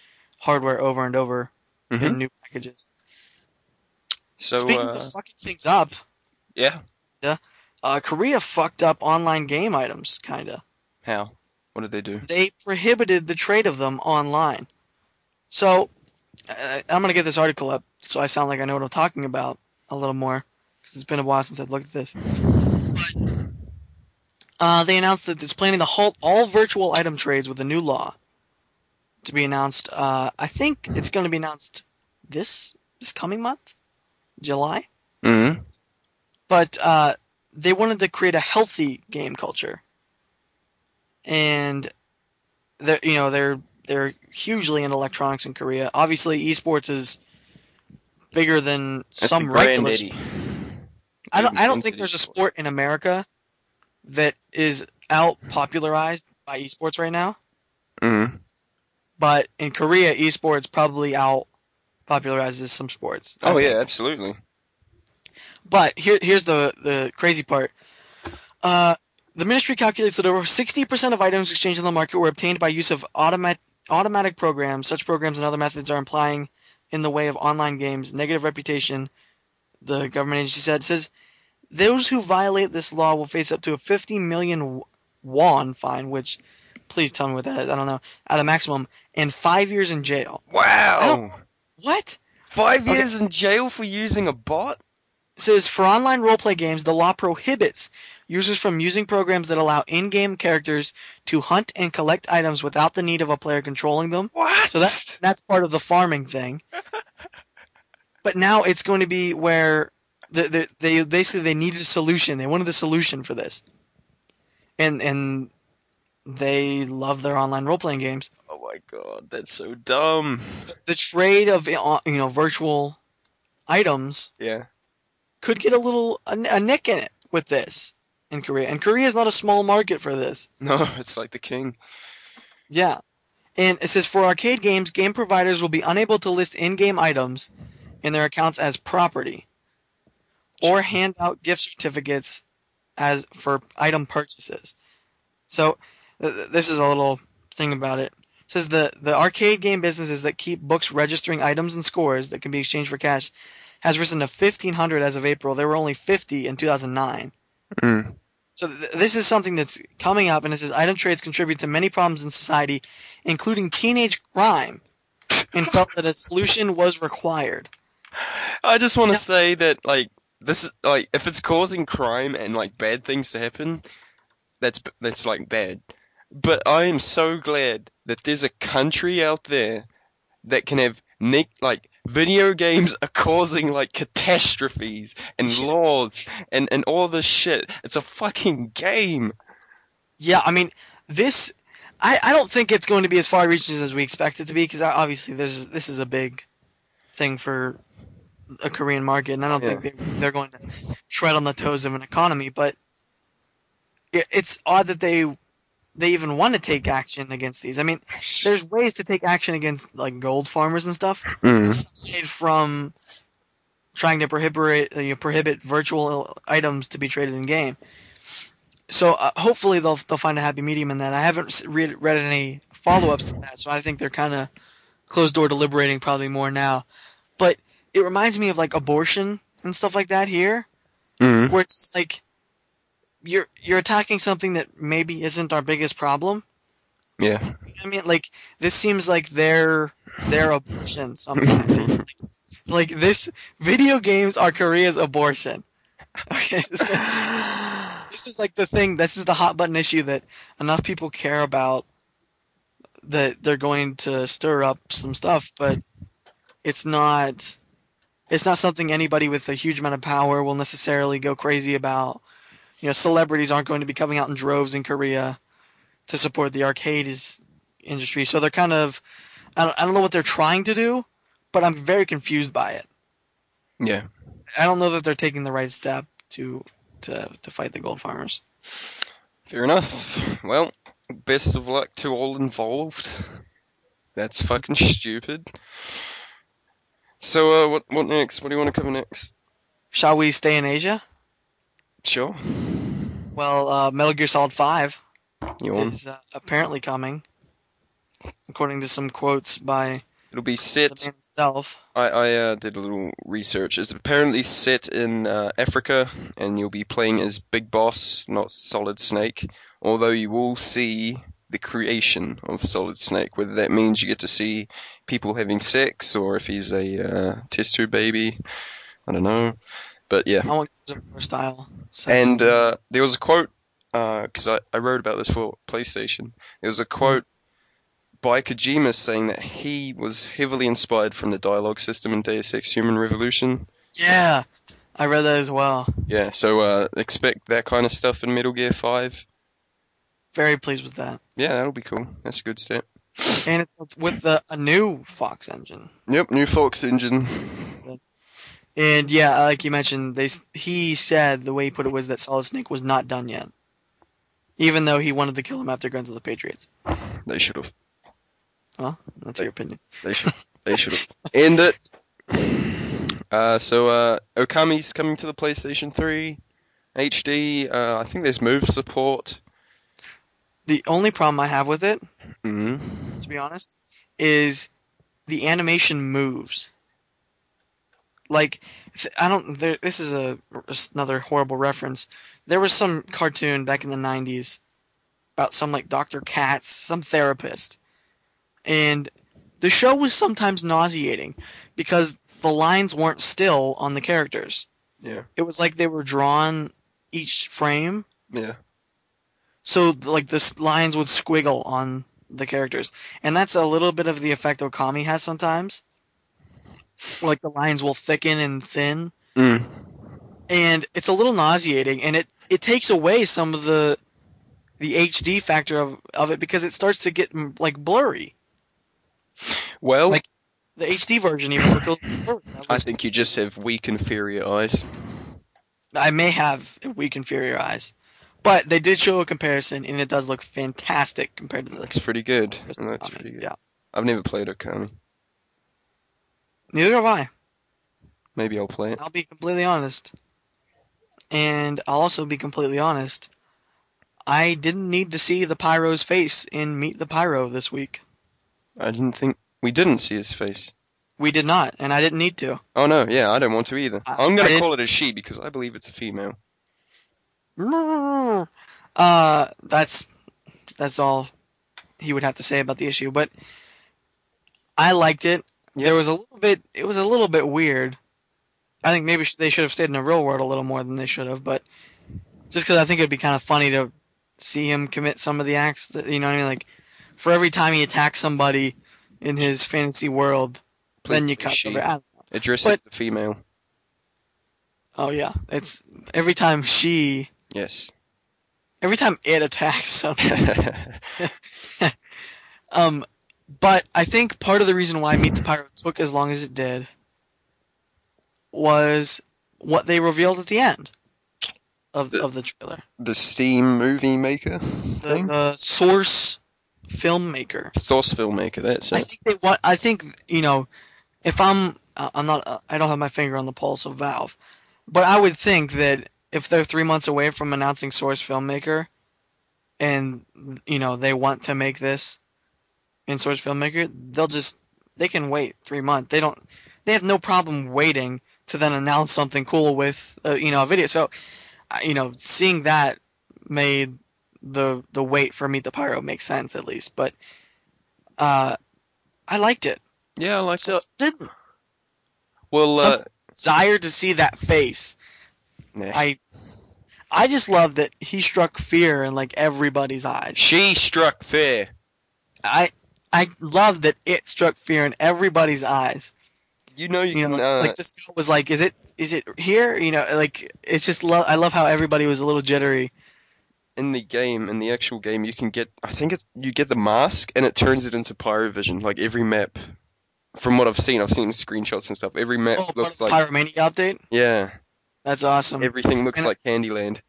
hardware over and over
hmm
in new packages.
So
Speaking
uh,
of fucking things up,
yeah, yeah,
uh, Korea fucked up online game items, kinda.
how? What did they do?
They prohibited the trade of them online. So, uh, I'm gonna get this article up so I sound like I know what I'm talking about a little more, because it's been a while since I've looked at this. But, uh, they announced that it's planning to halt all virtual item trades with a new law to be announced. Uh, I think it's going to be announced this this coming month, July.
hmm
But uh, they wanted to create a healthy game culture, and they're you know they're they're hugely in electronics in Korea. Obviously, esports is bigger than some regular. I don't I don't think there's a sport in America that is out popularized by esports right now.
hmm
But in Korea, esports probably out popularizes some sports.
Oh yeah, absolutely.
But here, here's the the crazy part. Uh, the ministry calculates that over 60% of items exchanged in the market were obtained by use of automat- automatic programs. Such programs and other methods are implying in the way of online games negative reputation. The government agency said it says those who violate this law will face up to a 50 million won fine, which please tell me what that is. I don't know. At a maximum, and five years in jail.
Wow.
What?
Five
Okay.
years in jail for using a bot?
It says for online roleplay games, the law prohibits users from using programs that allow in-game characters to hunt and collect items without the need of a player controlling them.
What?
So that that's part of the farming thing. (laughs) But now it's going to be where the, the, they basically they needed a solution. They wanted a solution for this, and and they love their online role playing games.
Oh my god, that's so dumb.
The trade of uh, you know virtual items
Yeah.
could get a little a, a nick in it with this in Korea, and Korea is not a small market for this. (laughs)
No, it's like the king.
Yeah. And it says for arcade games, game providers will be unable to list in-game items in their accounts as property or hand out gift certificates as for item purchases. So th- th- this is a little thing about it. It says the the arcade game businesses that keep books registering items and scores that can be exchanged for cash has risen to 1500 as of April. There were only 50 in 2009.
Mm.
So th- this is something that's coming up, and it says item trades contribute to many problems in society, including teenage crime, and felt that a solution was required.
I just want to say that like this is like if it's causing crime and like bad things to happen, that's that's like bad. But I am so glad that there's a country out there that can have like video games are causing like catastrophes and laws and and all this shit. It's a fucking game.
Yeah, I mean this. I, I don't think it's going to be as far reaching as we expect it to be because obviously there's this is a big thing for a Korean market, and I don't think they, they're going to tread on the toes of an economy. But it, it's odd that they they even want to take action against these. I mean, there's ways to take action against like gold farmers and stuff aside from trying to prohibit uh, you know, prohibit virtual items to be traded in game. So uh, hopefully they'll they'll find a happy medium in that. I haven't read read any follow ups to that, so I think they're kind of closed door deliberating probably more now. But it reminds me of like abortion and stuff like that here,
Mm.
where it's like you're you're attacking something that maybe isn't our biggest problem.
Yeah.
I mean, like this seems like their their abortion sometimes. (laughs) like this, video games are Korea's abortion. Okay, (laughs) so this is like the thing. This is the hot button issue that enough people care about that they're going to stir up some stuff, but it's not. It's not something anybody with a huge amount of power will necessarily go crazy about. You know, celebrities aren't going to be coming out in droves in Korea to support the arcade is- industry, so they're kind of. I don't, I don't know what they're trying to do, but I'm very confused by it.
Yeah.
I don't know that they're taking the right step to to to fight the gold farmers.
Fair enough. Well, best of luck to all involved. That's fucking stupid. So, uh, what what next? What do you want to cover next?
Shall we stay in Asia?
Sure.
Well, uh, Metal Gear Solid Five
on?
is uh, apparently coming, according to some quotes by
It'll be set.
himself.
I I uh, did a little research. It's apparently set in uh, Africa, and you'll be playing as Big Boss, not Solid Snake. Although you will see the creation of Solid Snake. Whether that means you get to see people having sex, or if he's a uh, test tube baby, I don't know. But yeah.
I want more style. sex.
And uh, there was a quote because I, I wrote about this for PlayStation. There was a quote by Kojima saying that he was heavily inspired from the dialogue system in Deus Ex: Human Revolution.
yeah, I read that as well.
Yeah, so uh, expect that kind of stuff in Metal Gear Five.
Very pleased with that.
Yeah, that'll be cool. That's a good step.
And it's with the, a new Fox engine.
Yep, new Fox engine.
And yeah, like you mentioned, they he said the way he put it was that Solid Snake was not done yet, even though he wanted to kill him after Guns of the Patriots.
They should have.
Well, that's your opinion.
They should. (laughs) They should have. End it. Uh, so uh, Okami's coming to the PlayStation 3 HD. Uh, I think there's move support.
The only problem I have with it,
hmm
to be honest, is the animation moves. Like, th- I don't. There, this is a another horrible reference. There was some cartoon back in the '90s about some like Dr. Katz, some therapist, and the show was sometimes nauseating because the lines weren't still on the characters.
Yeah.
It was like they were drawn each frame,
Yeah.
So like the lines would squiggle on the characters, and that's a little bit of the effect Okami has sometimes. Like the lines will thicken and thin,
Mm.
and it's a little nauseating, and it it takes away some of the the HD factor of of it because it starts to get like blurry.
Well,
Like- The HD version even looked blurry.
I think you just have weak, inferior eyes.
I may have weak inferior eyes, but they did show a comparison, and it does look fantastic compared to the.
It's pretty good. And that's
Okami.
pretty good.
Yeah,
I've never played Okami.
neither have I.
Maybe I'll play it.
I'll be completely honest. And I'll also be completely honest. I didn't need to see the Pyro's face in Meet the Pyro this week.
I didn't think we didn't see his face.
We did not, and I didn't need to.
Oh no, yeah, I don't want to either.
I-
I'm gonna call it a she because I believe it's a female.
Uh, that's that's all he would have to say about the issue. But I liked it. There was a little bit. It was a little bit weird. I think maybe they should have stayed in the real world a little more than they should have. But just because I think it'd be kind of funny to see him commit some of the acts that you know. I mean, like for every time he attacks somebody in his fantasy world, then you cut
she.
over. I-
Address
But-
it to female.
Oh yeah, it's every time she,
Yes.
every time it attacks somebody. (laughs) (laughs) Um, but I think part of the reason why Meet the Pyro took as long as it did was what they revealed at the end of
The-
of the trailer.
the Steam movie maker
The, the source filmmaker.
Source filmmaker. That's it.
I think they want. I think you know, if I'm, uh, I'm not. Uh, I don't have my finger on the pulse of Valve, but I would think that if they're three months away from announcing source filmmaker, and you know they want to make this in source filmmaker, they'll just they can wait three months. They don't. They have no problem waiting to then announce something cool with uh, you know a video. So, you know, seeing that made the the wait for Meet the Pyro make sense at least. But uh, I liked it.
Yeah, I like
So
it.
didn't
Well, uh,
desire to see that face.
Nah.
I I just love that he struck fear in like everybody's eyes.
she struck fear.
I I love that it struck fear in everybody's eyes.
You know you,
You know,
can.
like,
uh,
like this was like, "Is it is it here?" You know, like it's just love. I love how everybody was a little jittery.
in the game, in the actual game, you can get. I think it's you get the mask and it turns it into Pyrovision. Like every map, from what I've seen, I've seen screenshots and stuff. Every map
Oh, part
looks
of the
like
Pyromania update.
yeah,
That's awesome.
everything looks
And-
like Candyland.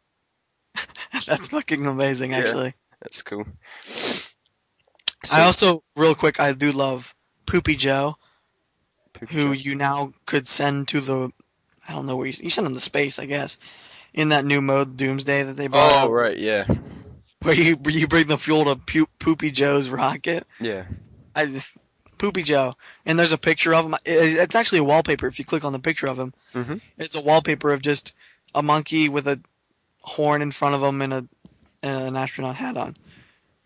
(laughs)
That's fucking amazing,
Yeah.
actually.
That's cool.
I also, real quick, I do love Poopy Joe.
Poop
who
Joe.
you now could send to the I don't know where you, you send him to space, I guess, in that new mode Doomsday that they brought
Oh
out,
right, yeah,
where you you bring the fuel to Poopy Joe's rocket.
yeah.
I, Poopy Joe, and there's a picture of him. It's actually a wallpaper. If you click on the picture of him,
Mhm.
it's a wallpaper of just a monkey with a horn in front of him and a and an astronaut hat on,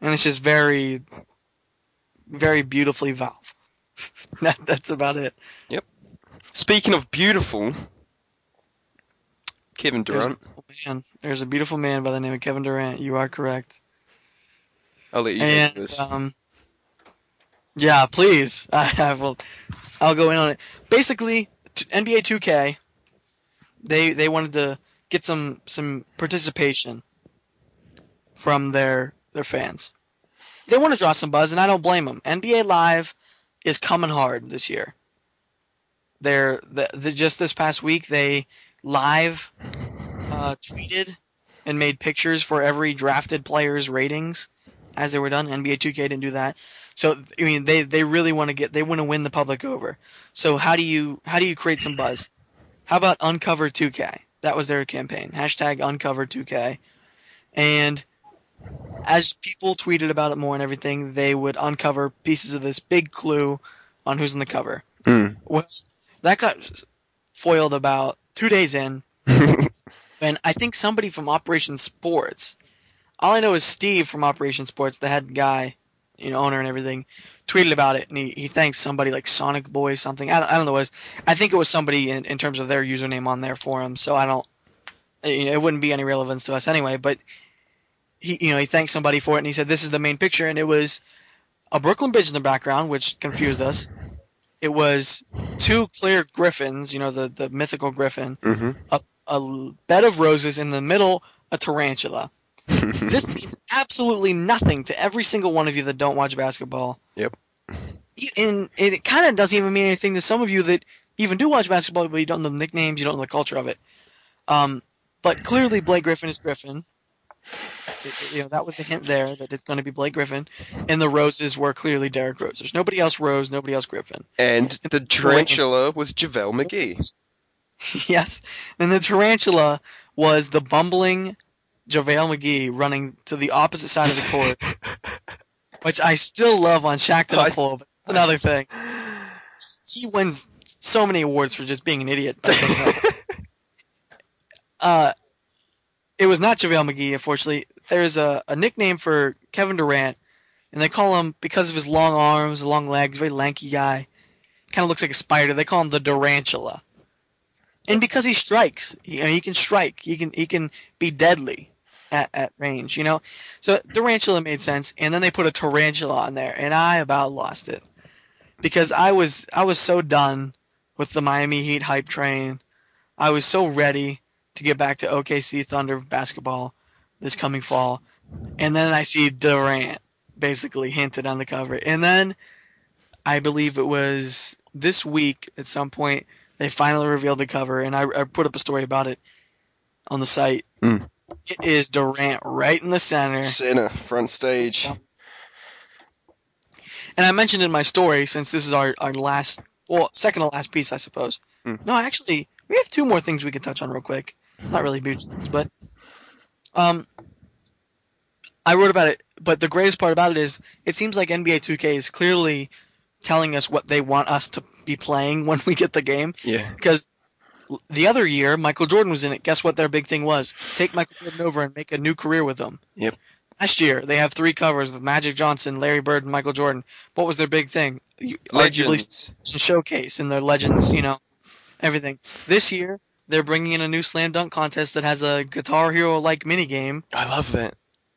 and it's just very, very beautifully Valve. (laughs) that, that's about it. Yep.
Speaking of beautiful, Kevin
There's-
Durant.
Man, there's a beautiful man by the name of Kevin Durant. You are correct.
I'll let you
and
this.
um, yeah, please, (laughs) I, will. I'll go in on it. Basically, NBA 2K, they they wanted to get some some participation from their their fans. They want to draw some buzz, and I don't blame them. NBA Live is coming hard this year. They're the, the just this past week they live uh, tweeted and made pictures for every drafted player's ratings as they were done. NBA 2K didn't do that. So I mean they they really want to get they want to win the public over. So how do you how do you create some buzz? How about Uncover 2K? That was their campaign. Hashtag Uncover 2K. And as people tweeted about it more and everything, they would uncover pieces of this big clue on who's on the cover.
Mm.
Well, that got foiled about two days in, (laughs) and I think somebody from Operation Sports. All I know is Steve from Operation Sports, the head guy, you know, owner and everything, tweeted about it, and he, he thanked somebody like Sonic Boy something. I don't, I don't know what it was. I think it was somebody in, in terms of their username on their forum. So I don't, you know, it wouldn't be any relevance to us anyway. But he, you know, he thanked somebody for it, and he said this is the main picture, and it was a Brooklyn Bridge in the background, which confused us. It was two clear griffins, you know, the the mythical griffin,
hmm
a l- bed of roses in the middle, a tarantula. (laughs) This means absolutely nothing to every single one of you that don't watch basketball.
Yep.
And it kind of doesn't even mean anything to some of you that even do watch basketball, but you don't know the nicknames, you don't know the culture of it. Um, but clearly Blake Griffin is Griffin. It- you know that was the hint there that it's going to be Blake Griffin, and the roses were clearly Derrick Rose. There's nobody else Rose, nobody else Griffin.
and the tarantula was JaVale McGee. (laughs)
yes, and the tarantula was the bumbling JaVale McGee running to the opposite side of the court, which I still love on
Shaqtin'
a Fool. But that's another thing. He wins so many awards for just being an idiot. uh, it was not JaVale McGee, unfortunately. There's a, a nickname for Kevin Durant, and they call him because of his long arms, long legs, very lanky guy. Kind of looks like a spider. They call him the Durantula. And because he strikes, you know, he can strike. He can he can be deadly at, at range, you know. So tarantula made sense, and then they put a tarantula on there, and I about lost it because I was I was so done with the Miami Heat hype train. I was so ready to get back to OKC Thunder basketball this coming fall, and then I see Durant basically hinted on the cover, and then I believe it was this week at some point they finally revealed the cover, and I, I put up a story about it on the site.
Mm.
It is Durant right in the center.
Center, front stage.
And I mentioned in my story, since this is our, our last, well, second to last piece, I suppose.
Hmm.
No, actually, we have two more things we can touch on real quick. Not really things, but um, I wrote about it. But the greatest part about it is, it seems like NBA 2K is clearly telling us what they want us to be playing (laughs) when we get the game.
Yeah.
Because the other year, Michael Jordan was in it. Guess what their big thing was? Take Michael Jordan over and make a new career with them.
Yep.
Last year, they have three covers with Magic Johnson, Larry Bird, and Michael Jordan. What was their big thing? You- Arguably
Legends.
showcase in their legends, you know, everything. This year, they're bringing in a new slam dunk contest that has a Guitar Hero like minigame
I love that.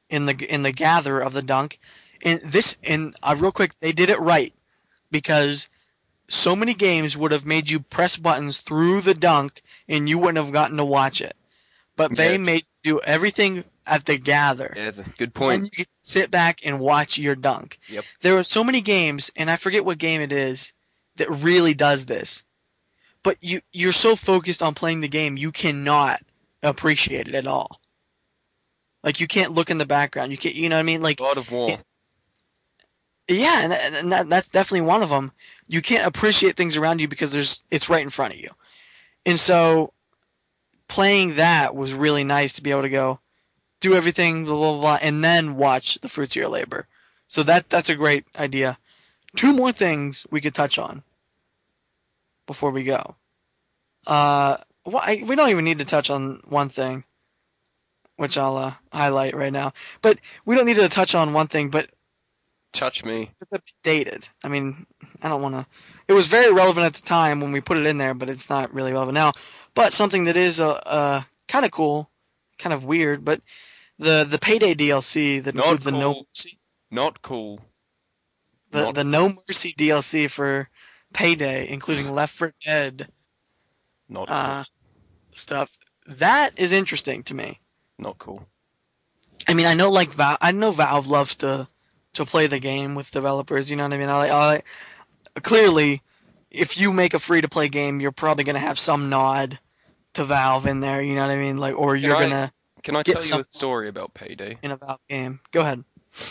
in the in the gather of the dunk. And this, and uh, real quick, they did it right because so many games would have made you press buttons through the dunk and you wouldn't have gotten to watch it. But they
Yes.
made you do everything at the gather.
Yeah, the- good
And
point.
you could sit back and watch your dunk.
Yep.
There are so many games, and I forget what game it is, that really does this. But you you're so focused on playing the game, you cannot appreciate it at all. Like you can't look in the background. You can't, you know what I mean? Like
God of War.
Yeah, and, and that, that's definitely one of them. You can't appreciate things around you because there's it's right in front of you, and so playing that was really nice to be able to go do everything blah blah blah, and then watch the fruits of your labor. So that that's a great idea. Two more things we could touch on before we go. Uh, why we don't even need to touch on one thing, which I'll uh, highlight right now. But we don't need to touch on one thing, but
Touch me.
it's dated. I mean, I don't want to. It was very relevant at the time when we put it in there, but it's not really relevant now. But something that is uh, uh kind of cool, kind of weird, but the the payday DLC that
Not
includes the No. Mercy,
Not cool.
the
Not
the No Mercy DLC for payday, including (sighs) Left 4 Dead
Not
uh stuff. That is interesting to me.
Not cool.
I mean, I know like Val- I know Valve loves to to play the game with developers. You know what I mean? I, like- I clearly, if you make a free to play game, you're probably gonna have some nod to Valve in there. You know what I mean? Like, or you're
I-
gonna
Can I tell you a story about Payday?
in a Valve game. Go ahead.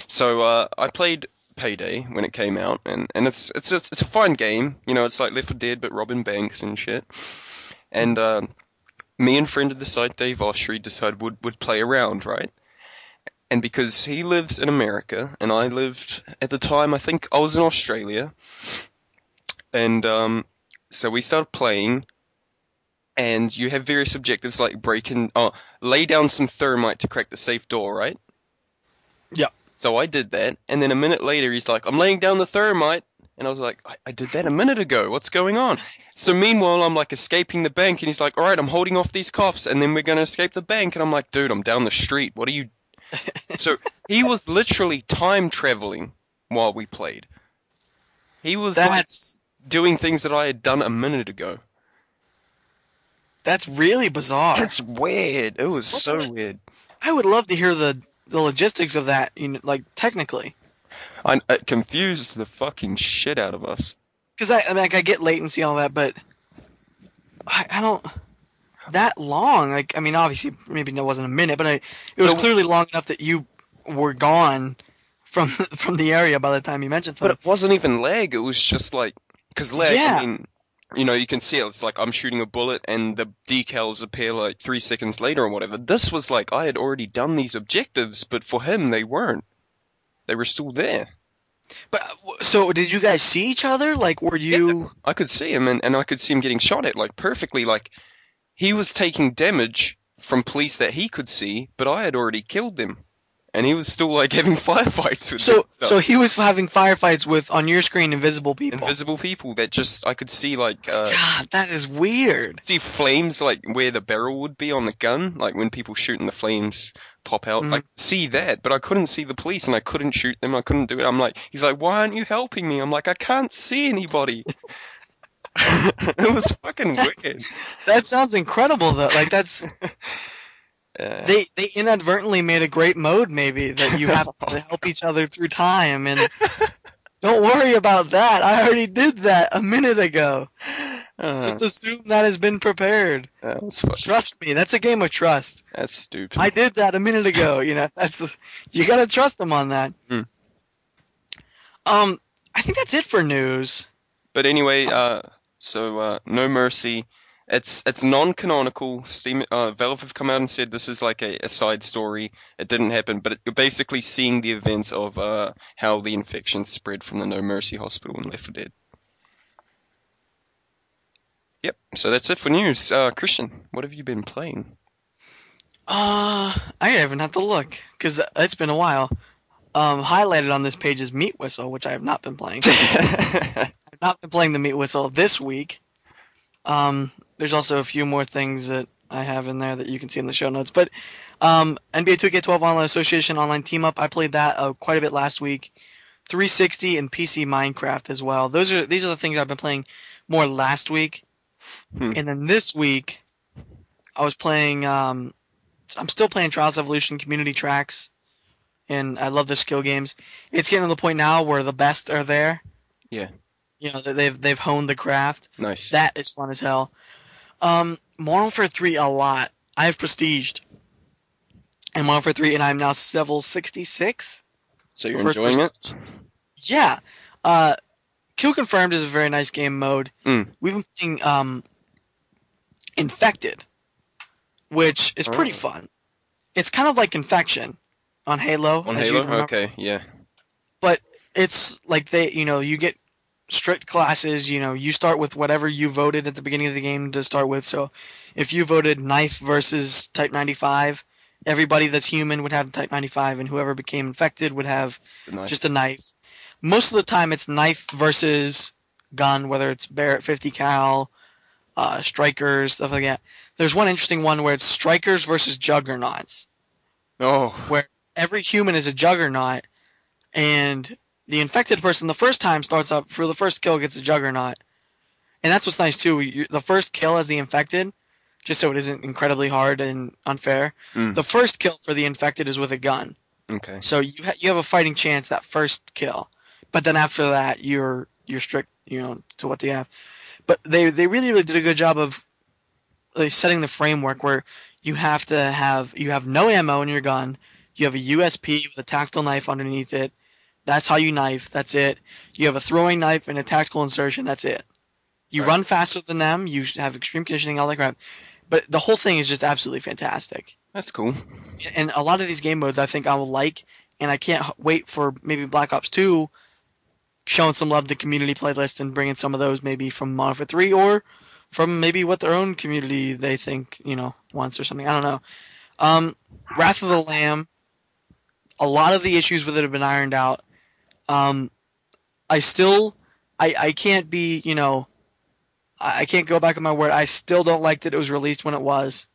So uh, I played Payday when it came out, and, and it's it's a, it's a fun game. You know, it's like Left 4 Dead but Robin Banks and shit. and um, me and friend of the site Dave Oshry decided would would play around, right? And because he lives in America and I lived at the time, I think I was in Australia, and um, so we started playing. And you have various objectives like break in, oh, lay down some thermite to crack the safe door, right?
Yeah.
So I did that, and then a minute later he's like, "I'm laying down the thermite," and I was like, I, "I did that a minute ago. What's going on?" So meanwhile, I'm like escaping the bank, and he's like, "All right, I'm holding off these cops, and then we're gonna escape the bank." And I'm like, "Dude, I'm down the street. What are you?" (laughs) so he was literally time traveling while we played. He was like, doing things that I had done a minute ago.
that's really bizarre.
That's weird. It was so weird.
I would love to hear the the logistics of that. You know, like technically,
I, it confused the fucking shit out of us.
because I, I mean, like, I get latency and all that, but I, I don't that long. Like, I mean, obviously, maybe it wasn't a minute, but I, it was
So-
clearly long enough that you were gone from (laughs) from the area by the time you mentioned something.
But it wasn't even leg. It was just like because leg.
Yeah.
I mean, you know, you can see it. It's like I'm shooting a bullet and the decals appear like three seconds later or whatever. This was like I had already done these objectives, but for him they weren't. They were still there.
But so, did you guys see each other? Like, were you?
I could see him and, and I could see him getting shot at like perfectly. Like he was taking damage from police that he could see, but I had already killed them. And he was still like (laughs) having firefights with
So,
them.
so he was having firefights with on your screen invisible people.
invisible people that just I could see like uh,
God, that is weird.
see flames like where the barrel would be on the gun, like when people shoot and the flames pop out. I could see that, but I couldn't see the police and I couldn't shoot them. I couldn't do it. I'm like, he's like, why aren't you helping me? I'm like, I can't see anybody. (laughs) (laughs) it was fucking weird.
That sounds incredible, though. Like that's (laughs)
Yeah.
they they inadvertently made a great mode, maybe that you have (laughs) to help each other through time. And don't worry about that. I already did that a minute ago.
Uh,
Just assume that has been prepared.
that
Trust me, that's a game of trust.
that's stupid.
I did that a minute ago. You know, that's you gotta trust them on that.
Hmm.
Um, I think that's it for news.
But anyway, uh, so uh, No Mercy, it's it's non-canonical. Steam, uh, Valve have come out and said this is like a, a side story. It didn't happen, but it, you're basically seeing the events of uh, how the infection spread from the No Mercy hospital in Left 4 Dead. Yep. So that's it for news. Uh, Christian, what have you been playing?
Uh, I even have to look because it's been a while. Um, highlighted on this page is Meat Whistle, which I have not been playing. (laughs) Not been playing the Meat Whistle this week. Um, there's also a few more things that I have in there that you can see in the show notes. But um, NBA 2K12 Online Association Online Team Up, I played that uh, quite a bit last week. 360 and PC Minecraft as well. Those are these are the things I've been playing more last week.
Hmm.
And then this week, I was playing. Um, I'm still playing Trials Evolution Community Tracks, and I love the skill games. It's getting to the point now where the best are there.
Yeah.
You know, they've they've honed the craft.
nice.
That is fun as hell. Um, Modern Warfare 3 a lot. I have prestiged. And Modern Warfare 3, and I'm now level 66.
so you're enjoying it?
Yeah. Uh, Kill Confirmed is a very nice game mode.
Mm.
We've been playing um, Infected, which is pretty
Oh.
fun. It's kind of like Infection on Halo.
On Halo? Okay, yeah.
But it's like they, you know, you get strict classes. You know, you start with whatever you voted at the beginning of the game to start with. So, if you voted Knife versus Type 95, everybody that's human would have Type 95, and whoever became infected would have just a knife. Most of the time, it's knife versus gun, whether it's Barrett 50 cal, uh, strikers, stuff like that. There's one interesting one where it's strikers versus juggernauts.
oh, Where
Every human is a juggernaut, and the infected person the first time starts up for the first kill gets a juggernaut, and that's what's nice too. You, the first kill as the infected, just so it isn't incredibly hard and unfair.
Mm.
The first kill for the infected is with a gun.
okay.
So you ha- you have a fighting chance that first kill, but then after that you're you're strict, you know, to what they have. But they they really really did a good job of like, setting the framework where you have to have you have no ammo in your gun, you have a USP with a tactical knife underneath it. That's how you knife. That's it. You have a throwing knife and a tactical insertion. That's it. You
Right.
run faster than them. You have extreme conditioning, all that crap. But the whole thing is just absolutely fantastic.
That's cool.
And a lot of these game modes, I think I will like, and I can't wait for maybe Black Ops 2 showing some love to the community playlist and bringing some of those maybe from Modern Warfare 3 or from maybe what their own community they think you know wants or something. I don't know. Um, Wrath of the Lamb. A lot of the issues with it have been ironed out. Um, I still, I I can't be you know, I, can't go back on my word. I still don't like that it was released when it was.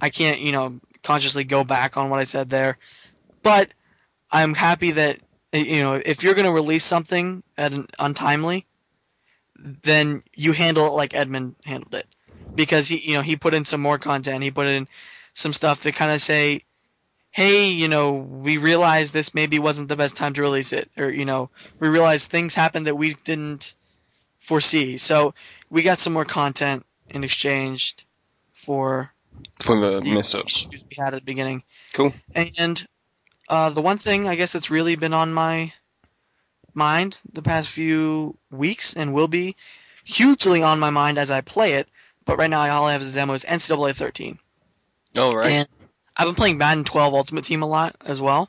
I can't you know consciously go back on what I said there, but I'm happy that you know if you're going to release something at an untimely, then you handle it like Edmund handled it, because he you know he put in some more content. He put in some stuff that kind of say, hey, you know, we realized this maybe wasn't the best time to release it, or you know, we realized things happened that we didn't foresee. So we got some more content in exchange for
For the
the
mess-ups.
we had at the beginning.
Cool.
And uh, the one thing I guess that's really been on my mind the past few weeks and will be hugely on my mind as I play it, but right now all I have is a demo is NCAA 13.
All right.
And I've been playing Madden 12 Ultimate Team a lot as well,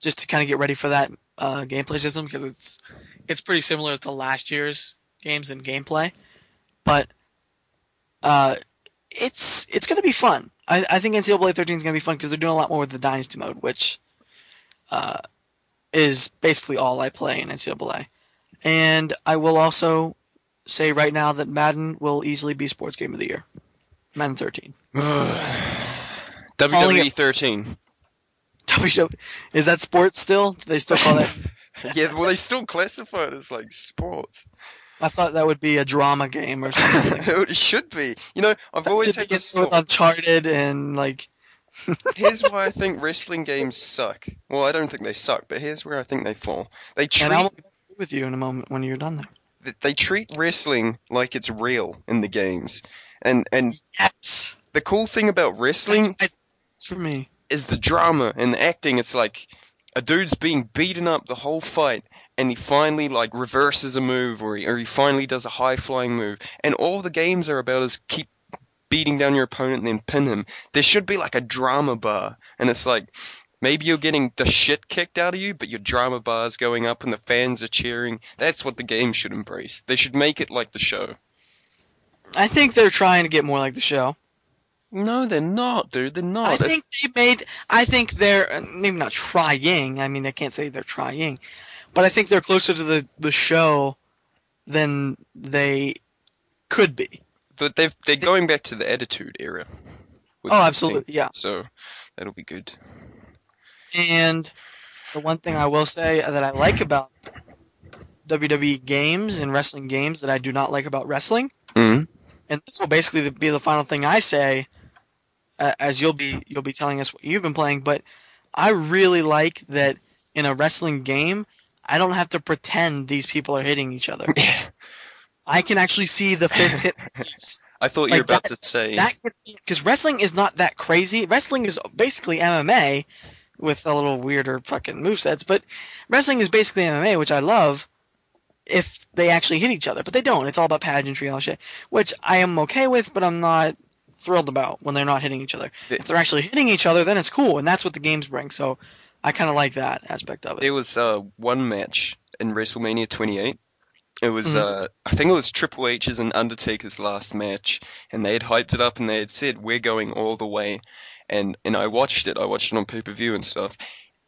just to kind of get ready for that uh, gameplay system because it's it's pretty similar to last year's games and gameplay, but uh, it's it's going to be fun. I, I think NCAA 13 is going to be fun because they're doing a lot more with the Dynasty mode, which uh, is basically all I play in NCAA. And I will also say right now that Madden will easily be Sports Game of the Year. Madden 13.
WWE 13.
WWE is that sports still? Do they still call that? (laughs) (laughs)
yeah, well, they still classify it as like sports.
I thought that would be a drama game or something. (laughs)
It should be. You know, I've always
Should
had this
with. Uncharted and like
Here's why I think wrestling games suck. Well, I don't think they suck, but here's where I think they fall. They
and
treat
I'll be with you in a moment when you're done there.
they treat wrestling like it's real in the games. And and
Yes,
the cool thing about wrestling
for me.
is the drama and the acting. It's like a dude's being beaten up the whole fight, and he finally like reverses a move, or he, or he finally does a high flying move. And all the games are about is keep beating down your opponent and then pin him. There should be like a drama bar, and it's like. Maybe you're getting the shit kicked out of you, but your drama bar's going up and the fans are cheering. That's what the game should embrace. They should make it like the show.
I think they're trying to get more like the show.
No, they're not, dude. They're not.
I
That's-
think they made. I think they're uh, maybe not trying. I mean, I can't say they're trying, but I think they're closer to the the show than they could be.
but they've they're going back to the Attitude Era.
Oh,
the
absolutely, yeah.
So that'll be good.
And the one thing I will say that I like about WWE games and wrestling games that I do not like about wrestling,
Mm.
and this will basically be the final thing I say, uh, as you'll be you'll be telling us what you've been playing. But I really like that in a wrestling game, I don't have to pretend these people are hitting each other. (laughs) I can actually see the fist hit. (laughs)
I thought you were about
that-
to say.
That because wrestling is not that crazy. Wrestling is basically MMA with a little weirder fucking movesets, but wrestling is basically MMA, which I love. If they actually hit each other, but they don't. It's all about pageantry and all shit, which I am okay with, but I'm not thrilled about when they're not hitting each other.
It-
If they're actually hitting each other, then it's cool, and that's what the games bring. So I kind of like that aspect of it.
There was uh, one match in WrestleMania 28. It was,
Mhm.
uh, I think it was Triple H's and Undertaker's last match, and they had hyped it up and they had said, "We're going all the way." And and I watched it. I watched it on pay per view and stuff,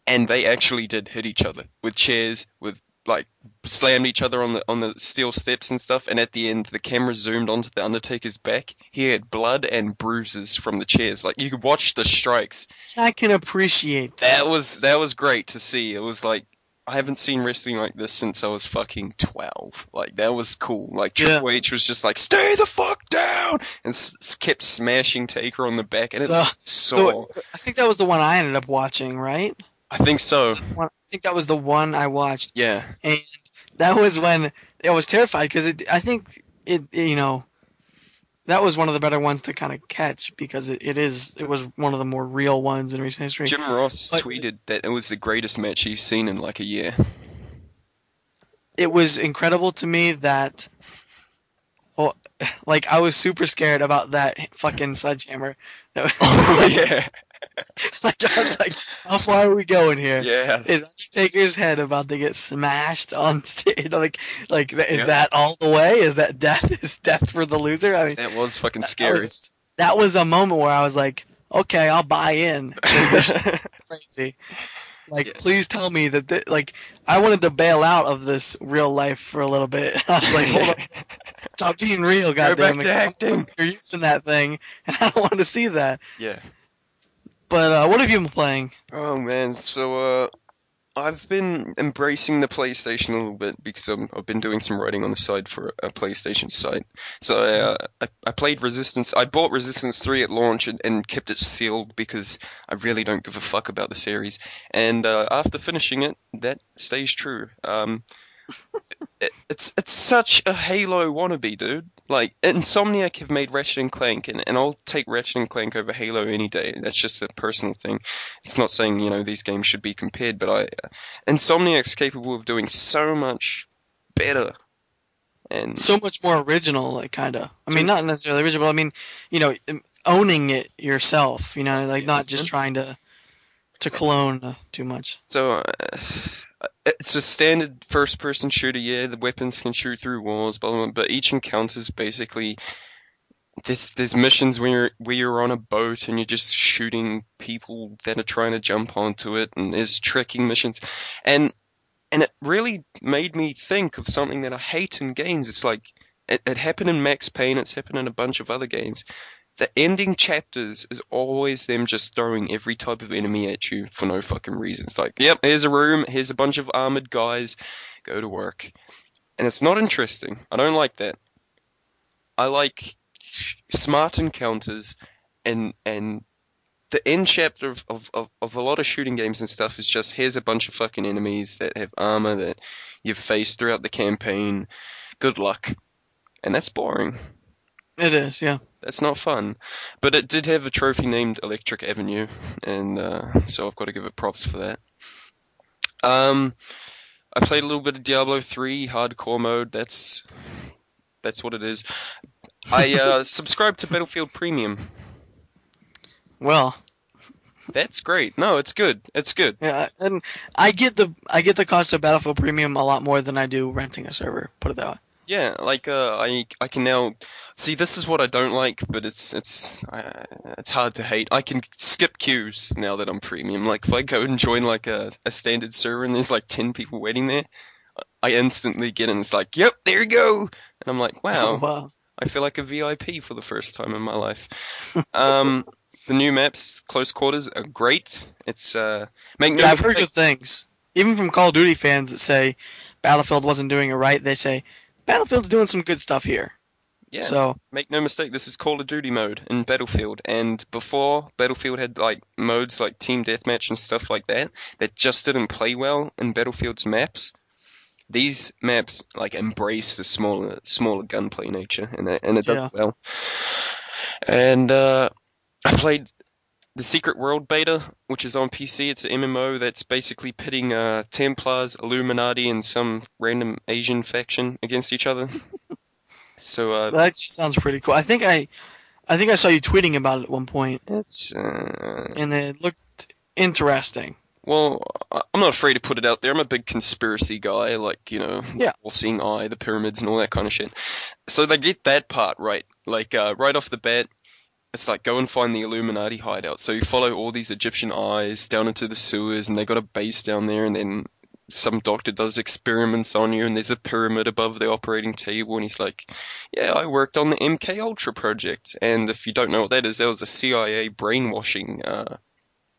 and they actually did hit each other with chairs, with like slammed each other on the on the steel steps and stuff. And at the end, the camera zoomed onto the Undertaker's back. He had blood and bruises from the chairs. Like you could watch the strikes.
I can appreciate that.
That was that was great to see. It was like I haven't seen wrestling like this since I was fucking twelve. Like that was cool. Like
Yeah.
Triple H was just like, "Stay the fuck down," and s- kept smashing Taker on the back, and it
Ugh.
saw.
I think that was the one I ended up watching, right?
I think so.
I think that was the one I watched.
Yeah.
and that was when I was terrified because it. I think it, you know, that was one of the better ones to kind of catch because it, it is. It was one of the more real ones in recent history.
Jim Ross
But-
tweeted that it was the greatest match he's seen in like a year.
It was incredible to me that Well, (laughs) like I was super scared about that fucking sledgehammer. (laughs)
Oh, yeah. (laughs)
like, I was like, how far are we going here?
Yeah.
Is Undertaker's head about to get smashed on (laughs) stage? Like, like is
Yeah.
that all the way? Is that death? Is death for the loser? I mean,
That was fucking
that
scary.
was, that was a moment where I was like, okay, I'll buy in. (laughs) crazy. Like,
Yeah.
please tell me that, thi- like, I wanted to bail out of this real life for a little bit. I was like, hold on, stop being real,
goddamn back
goddammit.
to acting.
You're using that thing, and I don't want to see that.
yeah.
But uh, what have you been playing?
Oh man, so uh, I've been embracing the PlayStation a little bit because i I've been doing some writing on the side for a PlayStation site. So I, uh, I, I played Resistance. I bought Resistance 3 at launch and, and kept it sealed because I really don't give a fuck about the series. And uh, after finishing it, that stays true. Um, it, it's it's such a Halo wannabe, dude. Like Insomniac have made Ratchet and Clank, and, and I'll take Ratchet and Clank over Halo any day. That's just a personal thing. It's not saying you know these games should be compared, but I Insomniac's capable of doing so much better. And
So much more original, like kind of. I mean, not necessarily original. But I mean, you know, um, owning it yourself. You know, like not just trying to to clone uh, too much.
So uh, it's a standard first-person shooter. Yeah, the weapons can shoot through walls, blah, blah, blah, but each encounter is basically there's there's missions where you're, where you're on a boat and you're just shooting people that are trying to jump onto it, and there's trekking missions, and and it really made me think of something that I hate in games. It's like it, it happened in Max Payne. It's happened in a bunch of other games. The ending chapters is always them just throwing every type of enemy at you for no fucking reason. It's like, yep, here's a room, here's a bunch of armored guys, go to work. And it's not interesting. I don't like that. I like smart encounters and and the end chapter of, of, of, of a lot of shooting games and stuff is just here's a bunch of fucking enemies that have armor that you've faced throughout the campaign. Good luck. And that's boring.
It is, yeah.
That's not fun. But it did have a trophy named Electric Avenue, and uh, so I've got to give it props for that. Um, I played a little bit of Diablo 3 hardcore mode. That's that's what it is. I uh, (laughs) subscribed to Battlefield Premium.
Well,
That's great. No, it's good. It's good.
yeah, and I get the I get the cost of Battlefield Premium a lot more than I do renting a server. Put it that way.
Yeah, like uh, I I can now see this is what I don't like, but it's it's uh, it's hard to hate. I can skip queues now that I'm premium. Like if I go and join like a, a standard server and there's like ten people waiting there, I instantly get in. It's like, yep, there you go, and I'm like, (laughs) wow,
wow.
I feel like a VIP for the first time in my life. um, (laughs) the new maps, close quarters, are great. It's uh, make no
Yeah, I've heard good things. Even from Call of Duty fans that say Battlefield wasn't doing it right, they say Battlefield's doing some good stuff here.
yeah.
So
Make no mistake, this is Call of Duty mode in Battlefield, and before Battlefield had like modes like Team Deathmatch and stuff like that that just didn't play well in Battlefield's maps. These maps like embrace the smaller, smaller gunplay nature, and it, and it does
Yeah.
well. And uh, I played the Secret World beta, which is on PC. It's an MMO that's basically pitting uh, Templars, Illuminati, and some random Asian faction against each other. (laughs) so uh,
that just sounds pretty cool. I think I I think I saw you tweeting about it at one point,
It's uh,
and it looked interesting.
well, I'm not afraid to put it out there. I'm a big conspiracy guy, like you know,
Yeah.
all-seeing eye, the pyramids, and all that kind of shit. So they get that part right, like uh, right off the bat. It's like go and find the Illuminati hideout. So you follow all these Egyptian eyes down into the sewers, and they got a base down there, and then some doctor does experiments on you, and there's a pyramid above the operating table, and he's like, "Yeah, I worked on the MK Ultra project." And if you don't know what that is, that was a CIA brainwashing uh,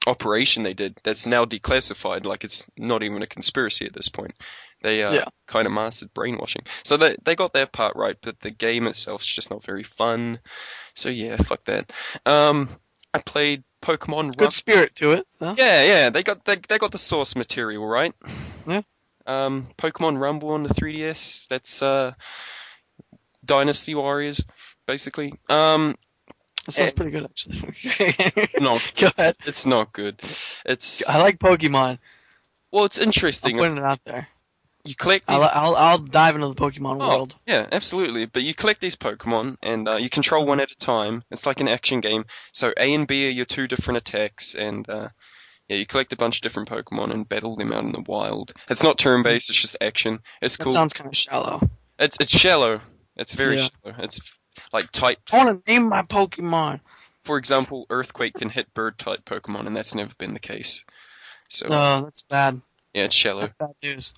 operation they did that's now declassified. Like it's not even a conspiracy at this point. They uh,
Yeah.
kind of mastered brainwashing. So they they got their part right, but the game itself is just not very fun. So yeah, fuck that. Um, I played Pokemon.
Good spirit to it, though.
yeah, yeah, they got they, they got the source material right.
Yeah.
Um, Pokemon Rumble on the 3DS. That's uh, Dynasty Warriors, basically. Um,
That sounds
Eh.
pretty good, actually.
no, (laughs) (laughs)
Go ahead.
it's not good. It's
I like Pokemon.
well, it's
I'm
interesting.
putting it out there.
you collect these,
I'll, I'll I'll dive into the Pokemon
Oh,
world.
Yeah, absolutely. But you collect these Pokemon, and uh, you control one at a time. It's like an action game. So A and B are your two different attacks, and uh, yeah, you collect a bunch of different Pokemon and battle them out in the wild. It's not turn-based; it's just action. It's
That
cool.
sounds kind of shallow.
It's it's shallow. It's very
Yeah.
shallow. It's like types.
I want to name my Pokemon.
For example, Earthquake can hit Bird-type Pokemon, and that's never been the case. So
Oh, that's bad.
yeah, it's shallow.
That's bad news.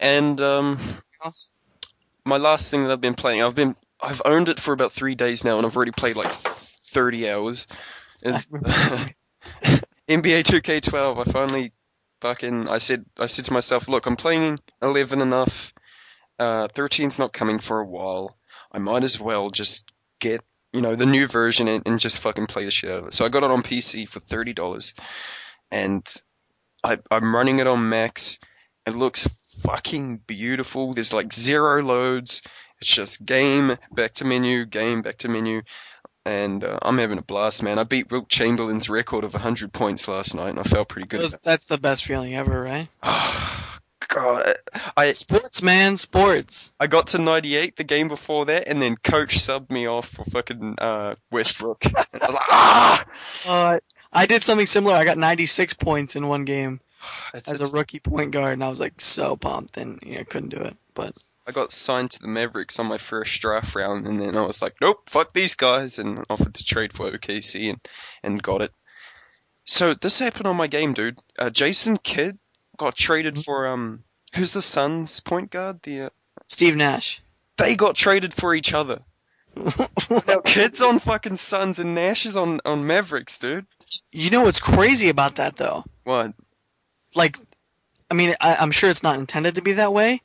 And um, my last thing that I've been playing, I've been I've owned it for about three days now, and I've already played like 30 hours. (laughs) (laughs) NBA 2K12. I finally fucking I said I said to myself, look, I'm playing 11 enough. Uh, 13's not coming for a while. I might as well just get you know the new version and, and just fucking play the shit out of it. So I got it on PC for thirty dollars, and I I'm running it on max. It looks fucking beautiful. There's like zero loads. It's just game back to menu, game back to menu, and uh, I'm having a blast, man. I beat Wilt Chamberlain's record of 100 points last night, and I felt pretty good.
Those- that's the best feeling ever, right? (sighs) (sighs) (sighs)
God, I
Sports, man, sports.
I got to 98 the game before that, and then coach subbed me off for fucking uh, Westbrook. (laughs) I was like, ah,
Uh, I did something similar. I got 96 points in one game (sighs)
That's
as
it.
a rookie point guard, and I was like so pumped, and you know, couldn't do it. But
I got signed to the Mavericks on my first draft round, and then I was like, nope, fuck these guys, and offered to trade for OKC and, and got it. So this happened on my game, dude. Uh, Jason Kidd got traded for um, who's the Suns point guard? The uh,
Steve Nash.
they got traded for each other. (laughs) Now Kidd's on fucking Suns and Nash is on on Mavericks, dude.
you know what's crazy about that though?
What?
Like, I mean, I, I'm sure it's not intended to be that way,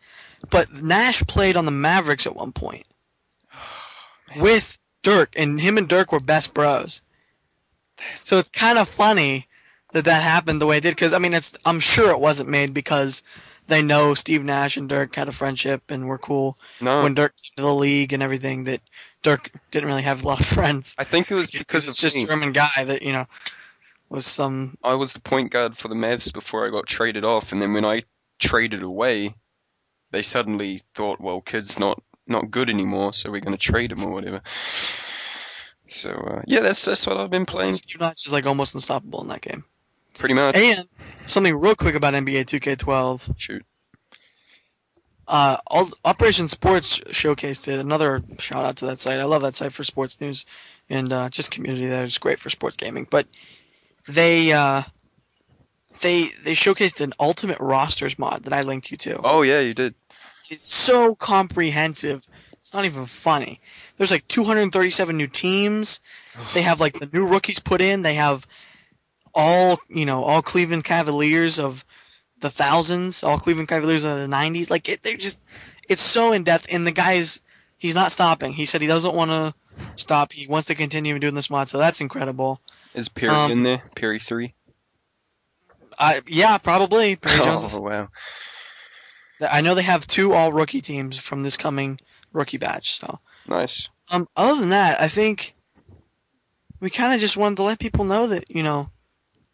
but Nash played on the Mavericks at one point (sighs) with Dirk, and him and Dirk were best bros. So it's kind of funny that that happened the way it did, because I mean, it's I'm sure it wasn't made because they know Steve Nash and Dirk had a friendship and were cool
No,
when Dirk came to the league and everything. That Dirk didn't really have a lot of friends
I think it was because
it's just
me.
German guy that you know was some
I was the point guard for the Mavs before I got traded off, and then when I traded away, they suddenly thought, well, Kidd's not not good anymore, so we're going to trade him or whatever. So uh, yeah, that's that's what I've been playing
Steve Nash is like almost unstoppable in that game.
Pretty much.
And something real quick about NBA 2K12.
Shoot,
Uh, all, Operation Sports showcased it. Another shout out to that site. I love that site for sports news and uh, just community there. It's great for sports gaming. But they uh, they they showcased an Ultimate Rosters mod that I linked you to.
oh yeah, you did.
It's so comprehensive. It's not even funny. There's like 237 new teams. They have like the new rookies put in. They have all you know, all Cleveland Cavaliers of the thousands, all Cleveland Cavaliers of the 90s. Like it, they're just, it's so in depth. And the guy's, he's not stopping. He said he doesn't want to stop. He wants to continue doing this mod. So that's incredible.
Is Perry
Um,
in there? Perry three.
I yeah, probably. Perry (laughs) Jones.
Oh wow.
I know they have two all rookie teams from this coming rookie batch. So.
Nice.
Um, other than that, I think we kind of just wanted to let people know that you know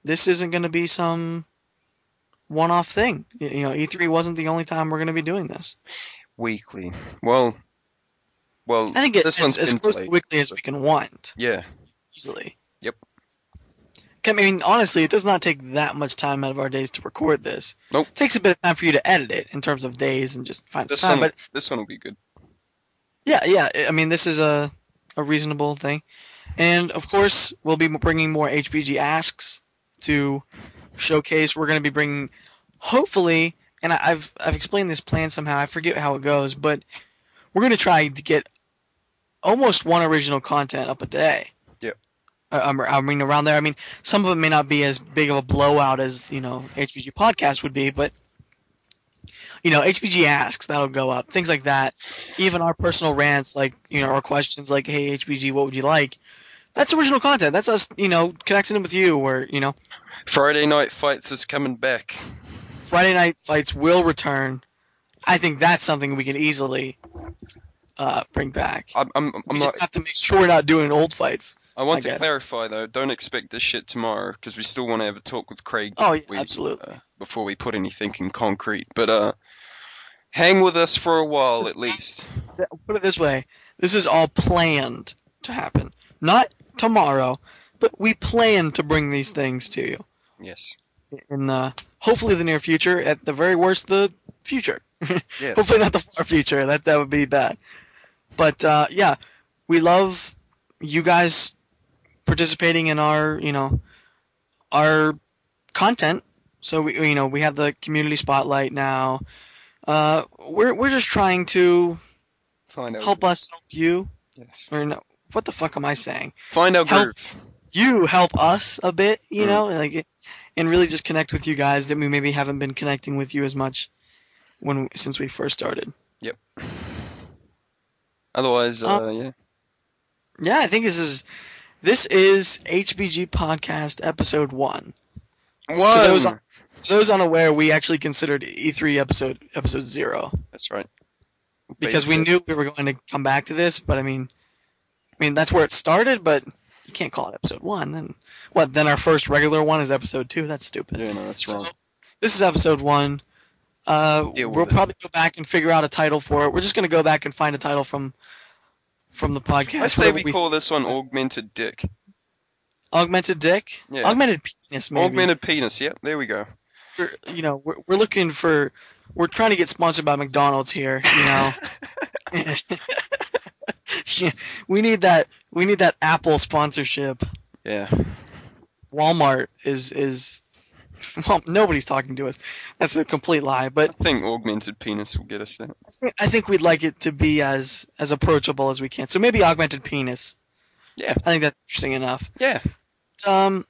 this isn't going to be some one-off thing. You know, E3 wasn't the only time we're going to be doing this.
Weekly. Well, well.
I think
it's
as, as close to weekly as we can want,
Yeah.
easily.
Yep.
I mean, honestly, it does not take that much time out of our days to record this.
Nope.
It takes a bit of time for you to edit it in terms of days and just find some
This
time.
one.
But
this one will be good.
Yeah, yeah. I mean, this is a a reasonable thing, and of course, we'll be bringing more HBG asks to showcase. We're going to be bringing, hopefully, and I, I've I've explained this plan somehow. I forget how it goes, but we're going to try to get almost one original content up a day.
Yep.
Uh, I'm- I mean, around there. I mean, some of it may not be as big of a blowout as you know HBG podcast would be, but you know, HBG asks that'll go up, things like that. Even our personal rants, like you know, our questions, like, "Hey HBG, what would you like?" That's original content. That's us, you know, connecting with you. Or you know,
Friday night fights is coming back.
Friday night fights will return. I think that's something we can easily uh, bring back.
I'm, I'm,
we
I'm not.
just have to make sure we're not doing old fights.
I want
I
to clarify though. Don't expect this shit tomorrow because we still want to have a talk with Craig.
Oh yeah,
we-
absolutely.
uh, before we put anything in concrete. But uh, hang with us for a while at least.
Put it this way: this is all planned to happen, not tomorrow, but we plan to bring these things to you
Yes.
in the hopefully the near future. At the very worst, the future. (laughs)
Yeah.
hopefully not the far future. That that would be bad. But uh, yeah, we love you guys participating in our you know our content. So we you know we have the community spotlight now. Uh, we're we're just trying to
Find out.
help us help you.
Yes.
Or no, what the fuck am I saying?
Find
Help-
groove.
You help us a bit, you
Mm.
know, like, and really just connect with you guys that we maybe haven't been connecting with you as much when since we first started. Yep.
Otherwise, uh,
Uh,
yeah.
Yeah, I think this is this is HBG podcast episode one.
One.
those For those unaware, we actually considered E3 episode episode zero
That's right.
because we knew we were going to come back to this. But I mean, I mean that's where it started. But you can't call it episode one. Then what? Then our first regular one is episode two. That's stupid.
Yeah, no, that's
So,
wrong.
this is episode one. Uh, we'll
it.
probably go back and figure out a title for it. We're just going to go back and find a title from from the podcast.
I say we
we-
call this one augmented dick.
augmented dick,
Yeah.
augmented penis, maybe.
Augmented penis. Yep, there we go.
you know, we're, we're looking for, we're trying to get sponsored by McDonald's here, you know. (laughs) (laughs) (laughs) we need that, we need that Apple sponsorship.
yeah.
Walmart is, is, (laughs) well, nobody's talking to us. That's a complete lie, but
I think augmented penis will get us there.
I think we'd like it to be as, as approachable as we can. So maybe augmented penis.
Yeah.
I think that's interesting enough.
Yeah.
Um,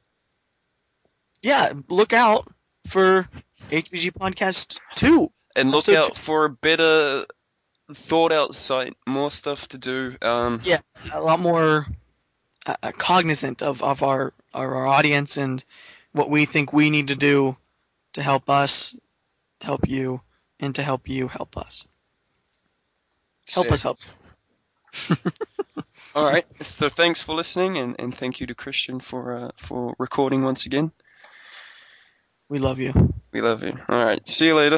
yeah, look out for HBG Podcast 2.
And look out for a better thought out site, more stuff to do. Um,
Yeah. a lot more uh, uh, cognizant of, of our, our our audience and what we think we need to do to help us help you and to help you help us help
sick.
us help
All right. (laughs) So thanks for listening, and, and thank you to Christian for uh, for recording once again.
we love you
We love you. All right. See you later.